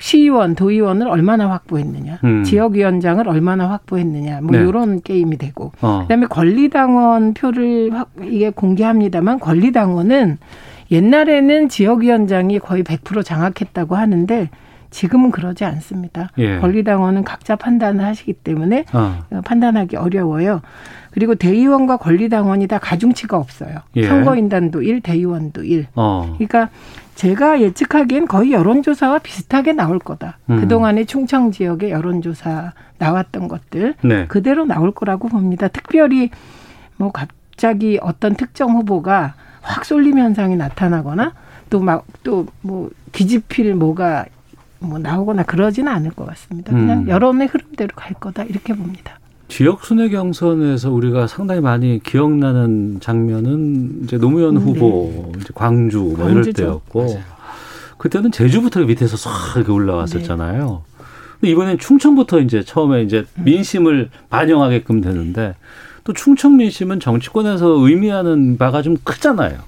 시의원, 도의원을 얼마나 확보했느냐, 음. 지역위원장을 얼마나 확보했느냐, 뭐 네. 이런 게임이 되고, 어. 그다음에 권리당원 표를 확, 이게 공개합니다만 권리당원은 옛날에는 지역위원장이 거의 100% 장악했다고 하는데 지금은 그러지 않습니다. 예. 권리당원은 각자 판단을 하시기 때문에 어. 판단하기 어려워요. 그리고 대의원과 권리당원이 다 가중치가 없어요. 예. 선거인단도 1, 대의원도 1. 어. 그러니까 제가 예측하기엔 거의 여론조사와 비슷하게 나올 거다. 음. 그동안의 충청 지역의 여론조사 나왔던 것들 네. 그대로 나올 거라고 봅니다. 특별히 뭐 갑자기 어떤 특정 후보가 확 쏠림 현상이 나타나거나 또 막 또 뭐 뒤집힐 뭐가 뭐 나오거나 그러지는 않을 것 같습니다. 그냥 음. 여론의 흐름대로 갈 거다 이렇게 봅니다. 지역 순회 경선에서 우리가 상당히 많이 기억나는 장면은 이제 노무현 음, 후보 네. 이제 광주 뭐 광주죠. 이럴 때였고 맞아요. 그때는 제주부터 밑에서 싹 이렇게 올라왔었잖아요. 네. 근데 이번엔 충청부터 이제 처음에 이제 음. 민심을 반영하게끔 되는데 또 충청 민심은 정치권에서 의미하는 바가 좀 크잖아요.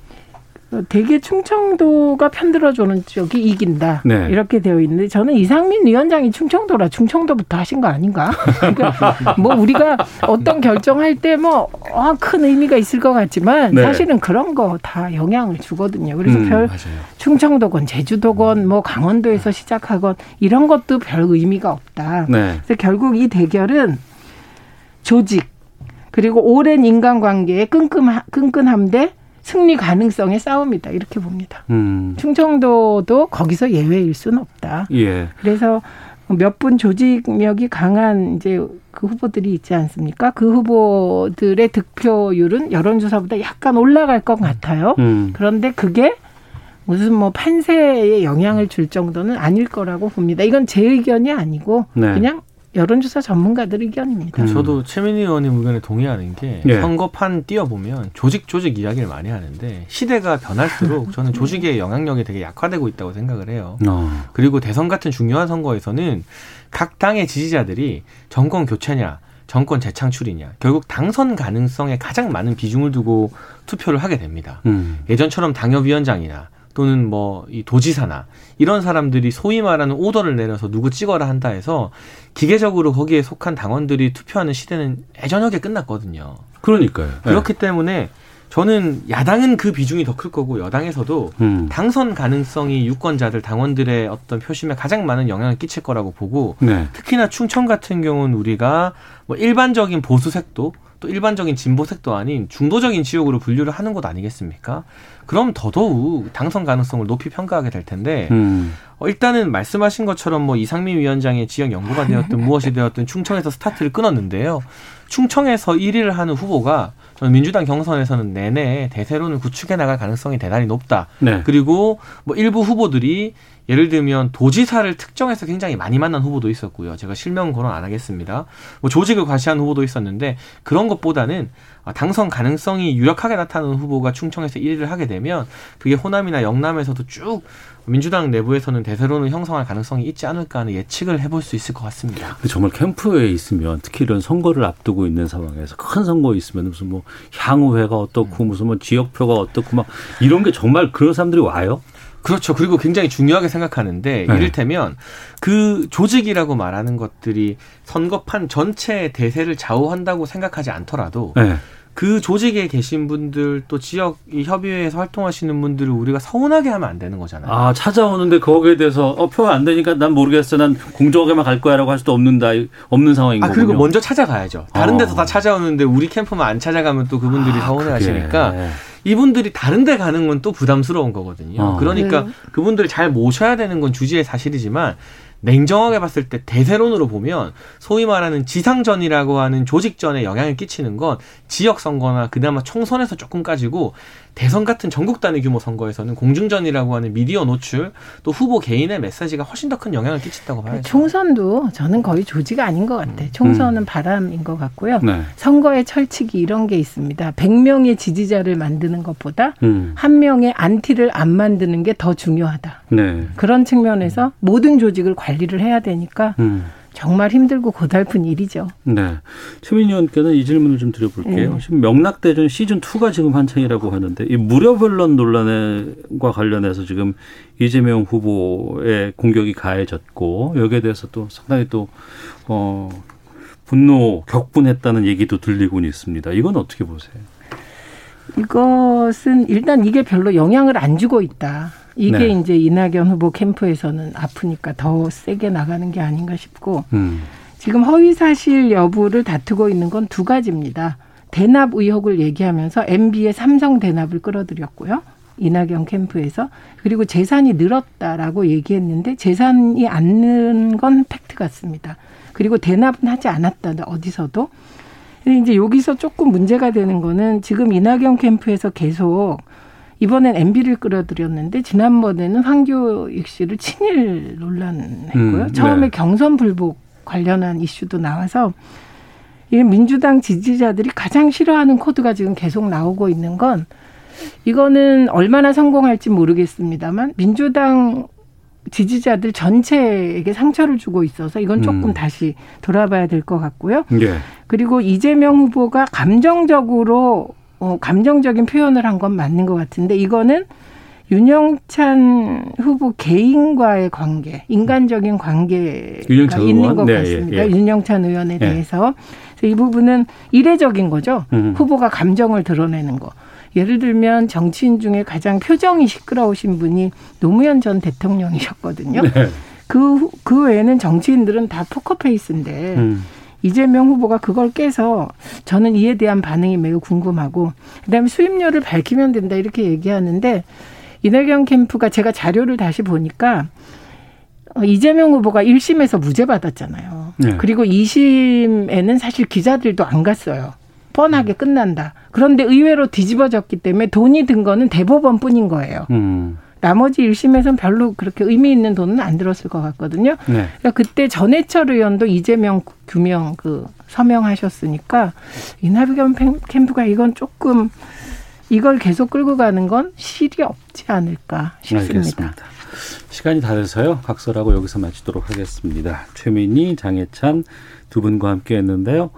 대개 충청도가 편들어주는 쪽이 이긴다. 네. 이렇게 되어 있는데 저는 이상민 위원장이 충청도라 충청도부터 하신 거 아닌가? 그러니까 뭐 우리가 어떤 결정할 때 뭐큰 아, 의미가 있을 것 같지만 네. 사실은 그런 거 다 영향을 주거든요. 그래서 음, 별 맞아요. 충청도건 제주도건 뭐 강원도에서 시작하건 이런 것도 별 의미가 없다. 네. 그래서 결국 이 대결은 조직 그리고 오랜 인간관계의 끈끈함, 끈끈함 대 승리 가능성의 싸움이다 이렇게 봅니다. 음. 충청도도 거기서 예외일 수는 없다. 예. 그래서 몇 분 조직력이 강한 이제 그 후보들이 있지 않습니까? 그 후보들의 득표율은 여론조사보다 약간 올라갈 것 같아요. 음. 그런데 그게 무슨 뭐 판세에 영향을 줄 정도는 아닐 거라고 봅니다. 이건 제 의견이 아니고 네. 그냥 여론조사 전문가들 의견입니다. 음. 저도 최민희 의원님 의견에 동의하는 게 예. 선거판 띄어보면 조직 조직 이야기를 많이 하는데 시대가 변할수록 저는 조직의 영향력이 되게 약화되고 있다고 생각을 해요. 어. 그리고 대선 같은 중요한 선거에서는 각 당의 지지자들이 정권 교체냐 정권 재창출이냐 결국 당선 가능성에 가장 많은 비중을 두고 투표를 하게 됩니다. 음. 예전처럼 당협위원장이나 또는 뭐 이 도지사나 이런 사람들이 소위 말하는 오더를 내려서 누구 찍어라 한다 해서 기계적으로 거기에 속한 당원들이 투표하는 시대는 예전하게 끝났거든요. 그러니까요. 그렇기 네. 때문에 저는 야당은 그 비중이 더 클 거고 여당에서도 음. 당선 가능성이 유권자들 당원들의 어떤 표심에 가장 많은 영향을 끼칠 거라고 보고 네. 특히나 충청 같은 경우는 우리가 뭐 일반적인 보수색도 또 일반적인 진보색도 아닌 중도적인 지역으로 분류를 하는 것 아니겠습니까? 그럼 더더욱 당선 가능성을 높이 평가하게 될 텐데 음. 어, 일단은 말씀하신 것처럼 뭐 이상민 위원장의 지역 연구가 되었든 무엇이 되었든 충청에서 스타트를 끊었는데요. 충청에서 1위를 하는 후보가 저는 민주당 경선에서는 내내 대세론을 구축해 나갈 가능성이 대단히 높다. 네. 그리고 뭐 일부 후보들이 예를 들면 도지사를 특정해서 굉장히 많이 만난 후보도 있었고요. 제가 실명 거론 안 하겠습니다. 뭐 조직을 과시한 후보도 있었는데 그런 것보다는 당선 가능성이 유력하게 나타나는 후보가 충청에서 1위를 하게 되면 그게 호남이나 영남에서도 쭉 민주당 내부에서는 대세론을 형성할 가능성이 있지 않을까 하는 예측을 해볼 수 있을 것 같습니다. 정말 캠프에 있으면 특히 이런 선거를 앞두고 있는 상황에서 큰 선거 있으면 무슨 뭐 향후회가 어떻고 무슨 뭐 지역표가 어떻고 막 이런 게 정말 그런 사람들이 와요? 그렇죠. 그리고 굉장히 중요하게 생각하는데 네. 이를테면 그 조직이라고 말하는 것들이 선거판 전체의 대세를 좌우한다고 생각하지 않더라도 네. 그 조직에 계신 분들 또 지역 협의회에서 활동하시는 분들을 우리가 서운하게 하면 안 되는 거잖아요. 아 찾아오는데 거기에 대해서 어 표가 안 되니까 난 모르겠어. 난 공정하게만 갈 거야라고 할 수도 없는다. 없는 상황인 아, 거군요. 그리고 먼저 찾아가야죠. 다른 데서 어. 다 찾아오는데 우리 캠프만 안 찾아가면 또 그분들이 아, 서운해하시니까 이분들이 다른 데 가는 건 또 부담스러운 거거든요. 어. 그러니까 네. 그분들을 잘 모셔야 되는 건 주지의 사실이지만 냉정하게 봤을 때 대세론으로 보면 소위 말하는 지상전이라고 하는 조직전에 영향을 끼치는 건 지역 선거나 그나마 총선에서 조금 까지고 대선 같은 전국 단위 규모 선거에서는 공중전이라고 하는 미디어 노출 또 후보 개인의 메시지가 훨씬 더 큰 영향을 끼친다고 봐야죠. 총선도 저는 거의 조지가 아닌 것 같아. 요 총선은 음. 바람인 것 같고요. 네. 선거의 철칙이 이런 게 있습니다. 100명의 지지자를 만드는 것보다 음. 한 명의 안티를 안 만드는 게 더 중요하다. 네. 그런 측면에서 모든 조직을 관리를 해야 되니까 음. 정말 힘들고 고달픈 일이죠. 네. 최민희 의원께는 이 질문을 좀 드려볼게요. 네. 지금 명락대전 시즌 2가 지금 한창이라고 하는데 이 무료 변론 논란과 관련해서 지금 이재명 후보의 공격이 가해졌고 여기에 대해서 또 상당히 또 어, 분노 격분했다는 얘기도 들리고 있습니다. 이건 어떻게 보세요? 이것은 일단 이게 별로 영향을 안 주고 있다. 이게 네. 이제 이낙연 후보 캠프에서는 아프니까 더 세게 나가는 게 아닌가 싶고 음. 지금 허위 사실 여부를 다투고 있는 건 두 가지입니다. 대납 의혹을 얘기하면서 MB의 삼성 대납을 끌어들였고요. 이낙연 캠프에서 그리고 재산이 늘었다라고 얘기했는데 재산이 안 는 건 팩트 같습니다. 그리고 대납은 하지 않았다. 어디서도. 근데 이제 여기서 조금 문제가 되는 거는 지금 이낙연 캠프에서 계속 이번엔 MB를 끌어들였는데 지난번에는 황교익 씨를 친일 논란했고요. 음, 처음에 네. 경선 불복 관련한 이슈도 나와서 이게 민주당 지지자들이 가장 싫어하는 코드가 지금 계속 나오고 있는 건 이거는 얼마나 성공할지 모르겠습니다만 민주당 지지자들 전체에게 상처를 주고 있어서 이건 조금 음. 다시 돌아봐야 될 것 같고요. 예. 그리고 이재명 후보가 감정적으로 어, 감정적인 표현을 한 건 맞는 것 같은데 이거는 윤영찬 후보 개인과의 관계, 인간적인 관계가 있는 것 네, 같습니다. 예, 예. 윤영찬 의원에 예. 대해서 이 부분은 이례적인 거죠. 음. 후보가 감정을 드러내는 거. 예를 들면 정치인 중에 가장 표정이 시끄러우신 분이 노무현 전 대통령이셨거든요. 네. 그, 그 외에는 정치인들은 다 포커페이스인데 음. 이재명 후보가 그걸 깨서 저는 이에 대한 반응이 매우 궁금하고 그다음에 수임료를 밝히면 된다 이렇게 얘기하는데 이낙연 캠프가 제가 자료를 다시 보니까 어, 이재명 후보가 1심에서 무죄 받았잖아요. 네. 그리고 2심에는 사실 기자들도 안 갔어요. 뻔하게 끝난다. 그런데 의외로 뒤집어졌기 때문에 돈이 든 거는 대법원뿐인 거예요. 음. 나머지 1심에서는 별로 그렇게 의미 있는 돈은 안 들었을 것 같거든요. 네. 그러니까 그때 전해철 의원도 이재명 규명 그 서명하셨으니까 이낙연 캠프가 이건 조금 이걸 계속 끌고 가는 건 실이 없지 않을까 싶습니다. 알겠습니다. 시간이 다 돼서요. 각설하고 여기서 마치도록 하겠습니다. 최민희, 장혜찬 두 분과 함께 했는데요.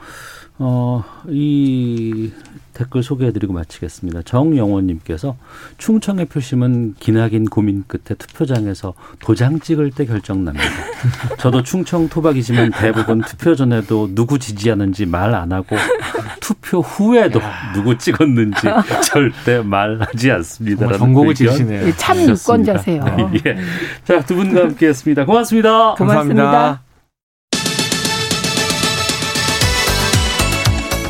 어, 이 댓글 소개해드리고 마치겠습니다. 정영원님께서 충청의 표심은 기나긴 고민 끝에 투표장에서 도장 찍을 때 결정납니다. 저도 충청 토박이지만 대부분 투표 전에도 누구 지지하는지 말 안 하고 투표 후에도 누구 찍었는지 절대 말하지 않습니다. 전곡을 지시네요. 참 유권자세요. 예. 자, 두 분과 함께했습니다. 고맙습니다. 고맙습니다. 고맙습니다.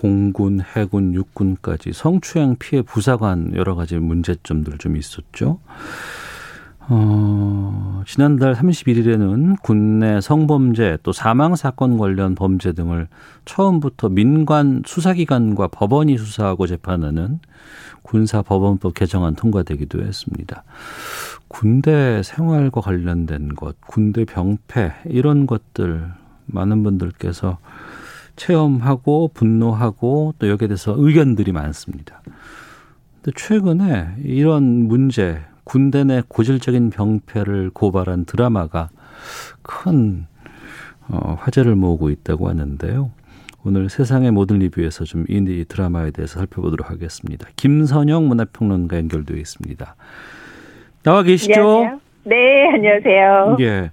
공군, 해군, 육군까지 성추행 피해 부사관 여러 가지 문제점들 좀 있었죠. 어, 지난달 31일에는 군내 성범죄 또 사망 사건 관련 범죄 등을 처음부터 민관 수사기관과 법원이 수사하고 재판하는 군사법원법 개정안 통과되기도 했습니다. 군대 생활과 관련된 것, 군대 병폐 이런 것들 많은 분들께서 체험하고 분노하고 또 여기에 대해서 의견들이 많습니다. 근데 최근에 이런 문제, 군대 내 고질적인 병폐를 고발한 드라마가 큰 어, 화제를 모으고 있다고 하는데요. 오늘 세상의 모든 리뷰에서 좀 이 드라마에 대해서 살펴보도록 하겠습니다. 김선영 문화평론가 연결되어 있습니다. 나와 계시죠? 안녕하세요. 네, 안녕하세요. 예.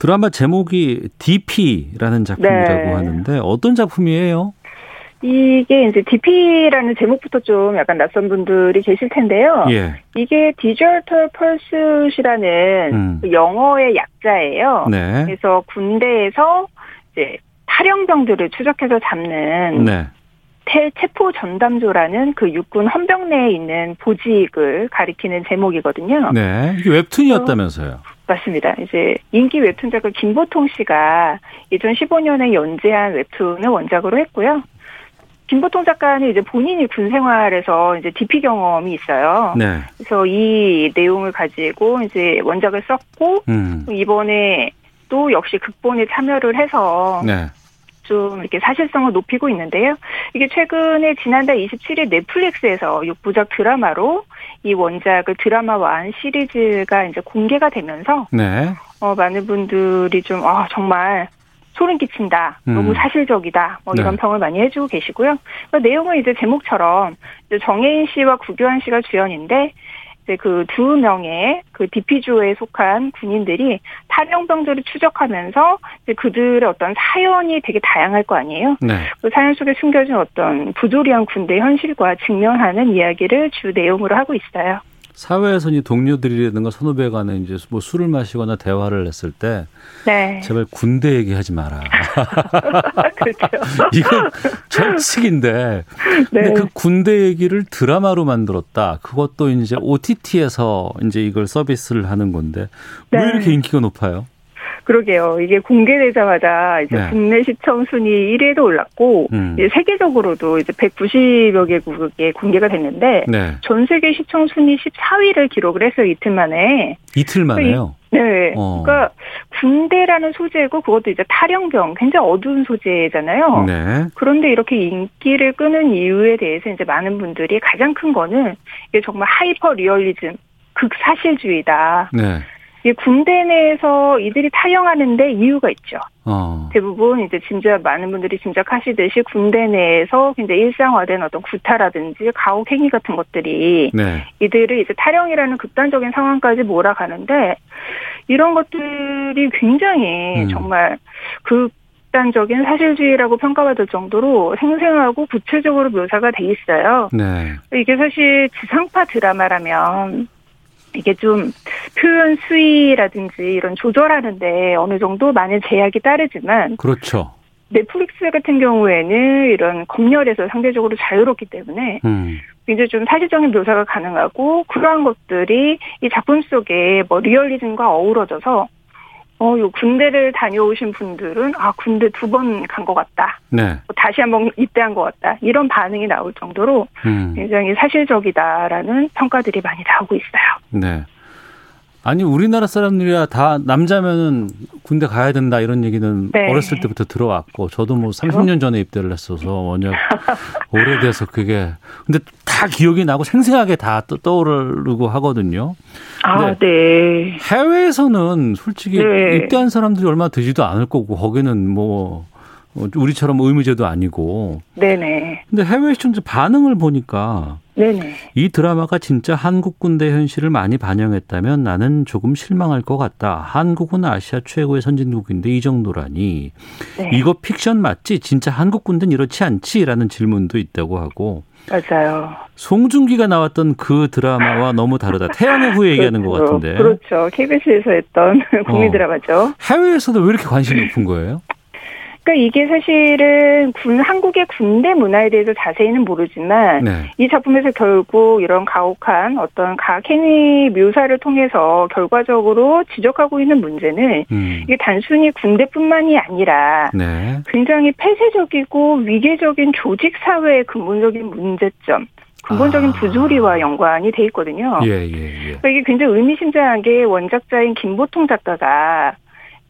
드라마 제목이 DP라는 작품이라고 네. 하는데 어떤 작품이에요? 이게 이제 DP라는 제목부터 좀 약간 낯선 분들이 계실 텐데요. 예. 이게 디지털 펄스라는 음. 그 영어의 약자예요. 네. 그래서 군대에서 이제 탈영병들을 추적해서 잡는 네. 체포 전담조라는 그 육군 헌병 내에 있는 보직을 가리키는 제목이거든요. 네. 이게 웹툰이었다면서요? 맞습니다. 이제 인기 웹툰 작가 김보통 씨가 2015년에 연재한 웹툰을 원작으로 했고요. 김보통 작가는 이제 본인이 군 생활에서 이제 DP 경험이 있어요. 네. 그래서 이 내용을 가지고 이제 원작을 썼고 음. 이번에 또 역시 극본에 참여를 해서 네. 좀 이렇게 사실성을 높이고 있는데요. 이게 최근에 지난달 27일 넷플릭스에서 6부작 드라마로 이 원작을 드라마화한 시리즈가 이제 공개가 되면서 네. 어, 많은 분들이 좀 아, 정말 소름 끼친다. 음. 너무 사실적이다. 뭐 이런 네. 평을 많이 해주고 계시고요. 그 내용은 이제 제목처럼 이제 정혜인 씨와 구교환 씨가 주연인데 이제 그 두 명의 그 디피주에 속한 군인들이 탈영병들을 추적하면서 이제 그들의 어떤 사연이 되게 다양할 거 아니에요. 네. 그 사연 속에 숨겨진 어떤 부조리한 군대 현실과 직면하는 이야기를 주 내용으로 하고 있어요. 사회에서 이 동료들이라든가 선후배 간에 이제 뭐 술을 마시거나 대화를 했을 때 네. 제발 군대 얘기하지 마라. 그렇죠. 이건 철칙인데 네. 근데 그 군대 얘기를 드라마로 만들었다. 그것도 이제 OTT에서 이제 이걸 서비스를 하는 건데 네. 왜 이렇게 인기가 높아요? 그러게요. 이게 공개되자마자 이제 네. 국내 시청 순위 1위로 올랐고 음. 이제 세계적으로도 이제 190여 개국에 공개가 됐는데 네. 전 세계 시청 순위 14위를 기록을 해서 이틀 만에 이틀 만에요. 네. 어. 그러니까 군대라는 소재고 그것도 이제 탈영병 굉장히 어두운 소재잖아요. 네. 그런데 이렇게 인기를 끄는 이유에 대해서 이제 많은 분들이 가장 큰 거는 이게 정말 하이퍼 리얼리즘 극사실주의다. 네. 이 군대 내에서 이들이 탈영하는데 이유가 있죠. 어. 대부분 이제 진짜 많은 분들이 짐작하시듯이 군대 내에서 굉장히 일상화된 어떤 구타라든지 가혹 행위 같은 것들이 네. 이들을 이제 탈영이라는 극단적인 상황까지 몰아가는데 이런 것들이 굉장히 음. 정말 극단적인 사실주의라고 평가받을 정도로 생생하고 구체적으로 묘사가 돼 있어요. 네. 이게 사실 지상파 드라마라면 이게 좀 표현 수위라든지 이런 조절하는데 어느 정도 많은 제약이 따르지만 그렇죠. 넷플릭스 같은 경우에는 이런 검열에서 상대적으로 자유롭기 때문에 음. 굉장히 좀 사실적인 묘사가 가능하고 그러한 것들이 이 작품 속에 뭐 리얼리즘과 어우러져서 어, 요 군대를 다녀오신 분들은 아 군대 두 번 간 것 같다. 네. 뭐 다시 한번 입대한 것 같다. 이런 반응이 나올 정도로 음. 굉장히 사실적이다라는 평가들이 많이 나오고 있어요. 네. 아니 우리나라 사람들이야 다 남자면은 군대 가야 된다 이런 얘기는 네. 어렸을 때부터 들어왔고 저도 뭐 30년 전에 입대를 했어서 워낙 오래돼서 그게 근데 다 기억이 나고 생생하게 다 떠오르고 하거든요. 아, 네. 해외에서는 솔직히 네. 입대한 사람들이 얼마 되지도 않을 거고 거기는 뭐 우리처럼 의무제도 아니고. 네네. 근데 해외 시청자 반응을 보니까 네네. 이 드라마가 진짜 한국 군대 현실을 많이 반영했다면 나는 조금 실망할 것 같다. 한국은 아시아 최고의 선진국인데 이 정도라니. 네. 이거 픽션 맞지? 진짜 한국 군대는 이렇지 않지? 라는 질문도 있다고 하고. 맞아요. 송중기가 나왔던 그 드라마와 너무 다르다. 태양의 후예 얘기하는 것 그렇죠. 같은데. 그렇죠. KBS에서 했던 국민 어. 드라마죠. 해외에서도 왜 이렇게 관심이 높은 거예요? 그러니까 이게 사실은 군 한국의 군대 문화에 대해서 자세히는 모르지만 네. 이 작품에서 결국 이런 가혹한 어떤 가학 행위 묘사를 통해서 결과적으로 지적하고 있는 문제는 음. 이게 단순히 군대뿐만이 아니라 네. 굉장히 폐쇄적이고 위계적인 조직 사회의 근본적인 문제점 근본적인 아. 부조리와 연관이 돼 있거든요. 예, 예, 예. 그러니까 이게 굉장히 의미심장한 게 원작자인 김보통 작가가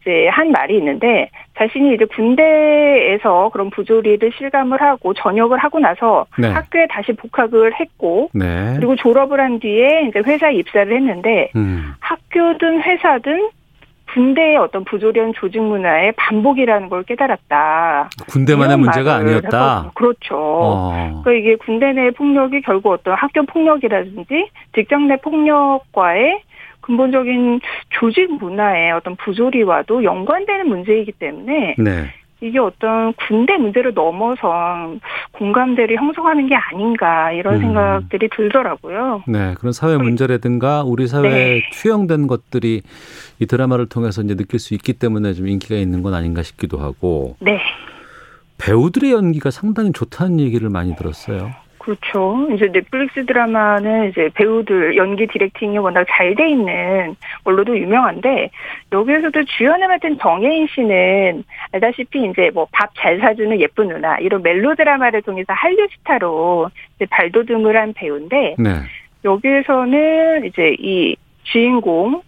이제 한 말이 있는데 자신이 이제 군대에서 그런 부조리를 실감을 하고 전역을 하고 나서 네. 학교에 다시 복학을 했고 네. 그리고 졸업을 한 뒤에 이제 회사에 입사를 했는데 음. 학교든 회사든 군대의 어떤 부조리한 조직 문화의 반복이라는 걸 깨달았다. 군대만의 문제가 아니었다. 해서, 그렇죠. 어. 그러니까 이게 군대 내 폭력이 결국 어떤 학교 폭력이라든지 직장 내 폭력과의 근본적인 조직 문화의 어떤 부조리와도 연관되는 문제이기 때문에 네. 이게 어떤 군대 문제를 넘어서 공감대를 형성하는 게 아닌가 이런 음. 생각들이 들더라고요. 네, 그런 사회 문제라든가 우리 사회에 네. 투영된 것들이 이 드라마를 통해서 이제 느낄 수 있기 때문에 좀 인기가 있는 건 아닌가 싶기도 하고. 네. 배우들의 연기가 상당히 좋다는 얘기를 많이 들었어요. 그렇죠. 이제 넷플릭스 드라마는 이제 배우들 연기 디렉팅이 워낙 잘 돼 있는 걸로도 유명한데 여기에서도 주연을 맡은 정혜인 씨는 알다시피 이제 뭐 밥 잘 사주는 예쁜 누나 이런 멜로 드라마를 통해서 한류 스타로 발돋움을 한 배우인데 네. 여기에서는 이제 이 주인공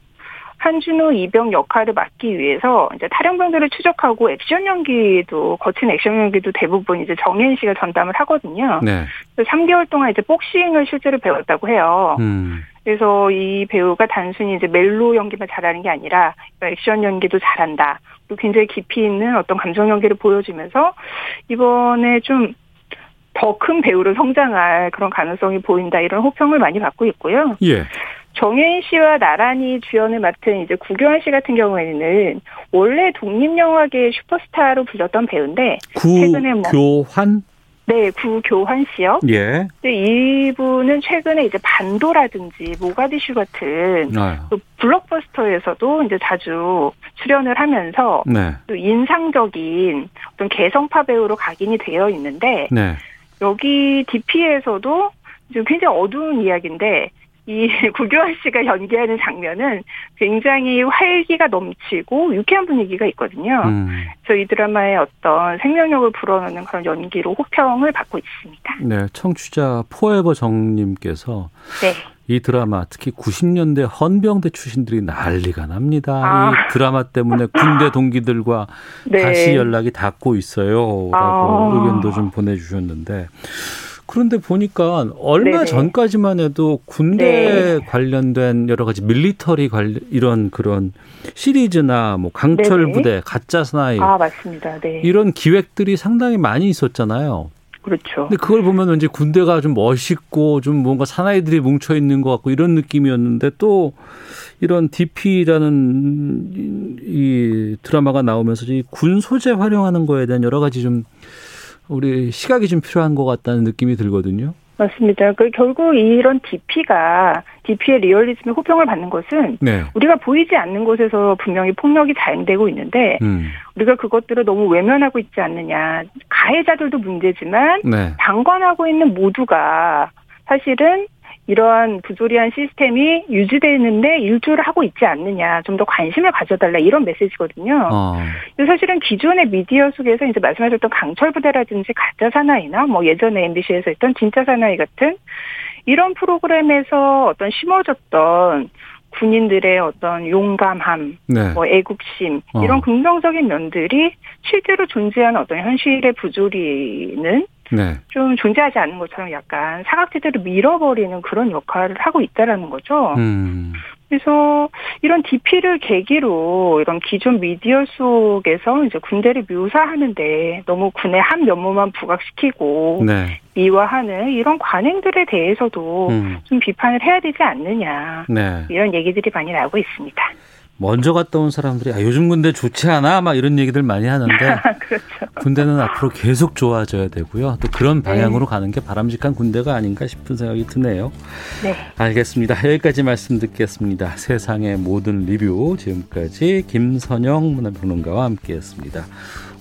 한준호 이병 역할을 맡기 위해서 이제 탈영병들을 추적하고 액션 연기도 거친 액션 연기도 대부분 이제 정현 씨가 전담을 하거든요. 네. 그래서 3개월 동안 이제 복싱을 실제로 배웠다고 해요. 음. 그래서 이 배우가 단순히 이제 멜로 연기만 잘하는 게 아니라 액션 연기도 잘한다. 또 굉장히 깊이 있는 어떤 감정 연기를 보여주면서 이번에 좀 더 큰 배우로 성장할 그런 가능성이 보인다 이런 호평을 많이 받고 있고요. 예. 정혜인 씨와 나란히 주연을 맡은 이제 구교환 씨 같은 경우에는 원래 독립 영화계 슈퍼스타로 불렸던 배우인데 구, 최근에 뭐 교환 네, 구교환 씨요. 예. 이분은 최근에 이제 반도라든지 모가디슈 같은 또 블록버스터에서도 이제 자주 출연을 하면서 네. 또 인상적인 어떤 개성파 배우로 각인이 되어 있는데 네. 여기 DP에서도 굉장히 어두운 이야기인데 이 구교환 씨가 연기하는 장면은 굉장히 활기가 넘치고 유쾌한 분위기가 있거든요. 음. 그래서 이 드라마의 어떤 생명력을 불어넣는 그런 연기로 호평을 받고 있습니다. 네, 청취자 포에버 정님께서 네. 이 드라마 특히 90년대 헌병대 출신들이 난리가 납니다. 아. 이 드라마 때문에 군대 동기들과 네. 다시 연락이 닿고 있어요. 라고 아. 의견도 좀 보내주셨는데 그런데 보니까 얼마 네네. 전까지만 해도 군대 네. 관련된 여러 가지 밀리터리 관련 이런 그런 시리즈나 뭐 강철 네네. 부대, 가짜 스나이 아 맞습니다. 네. 이런 기획들이 상당히 많이 있었잖아요. 그렇죠. 근데 그걸 보면 왠지 군대가 좀 멋있고 좀 뭔가 사나이들이 뭉쳐 있는 것 같고 이런 느낌이었는데 또 이런 DP라는 이 드라마가 나오면서 이 군 소재 활용하는 거에 대한 여러 가지 좀 우리 시각이 좀 필요한 것 같다는 느낌이 들거든요. 맞습니다. 그 결국 이런 DP가 DP의 리얼리즘의 호평을 받는 것은 네. 우리가 보이지 않는 곳에서 분명히 폭력이 자행되고 있는데 음. 우리가 그것들을 너무 외면하고 있지 않느냐. 가해자들도 문제지만 네. 방관하고 있는 모두가 사실은 이러한 부조리한 시스템이 유지되는데 일조를 하고 있지 않느냐, 좀 더 관심을 가져달라 이런 메시지거든요. 어. 사실은 기존의 미디어 속에서 이제 말씀하셨던 강철 부대라든지 가짜 사나이나 뭐 예전에 MBC에서 했던 진짜 사나이 같은 이런 프로그램에서 어떤 심어졌던 군인들의 어떤 용감함, 네. 뭐 애국심 이런 어. 긍정적인 면들이 실제로 존재하는 어떤 현실의 부조리는 네. 좀 존재하지 않는 것처럼 약간 사각지대로 밀어버리는 그런 역할을 하고 있다라는 거죠. 음. 그래서 이런 DP를 계기로 이런 기존 미디어 속에서 이제 군대를 묘사하는데 너무 군의 한 면모만 부각시키고 네. 미화하는 이런 관행들에 대해서도 음. 좀 비판을 해야 되지 않느냐 네. 이런 얘기들이 많이 나오고 있습니다. 먼저 갔다 온 사람들이 아, 요즘 군대 좋지 않아 막 이런 얘기들 많이 하는데 그렇죠. 군대는 앞으로 계속 좋아져야 되고요. 또 그런 네. 방향으로 네. 가는 게 바람직한 군대가 아닌가 싶은 생각이 드네요. 네. 알겠습니다. 여기까지 말씀 듣겠습니다. 세상의 모든 리뷰 지금까지 김선영 문화평론가와 함께했습니다.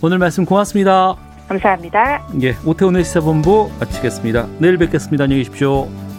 오늘 말씀 고맙습니다. 감사합니다. 예, 오태훈의 시사본부 마치겠습니다. 내일 뵙겠습니다. 안녕히 계십시오.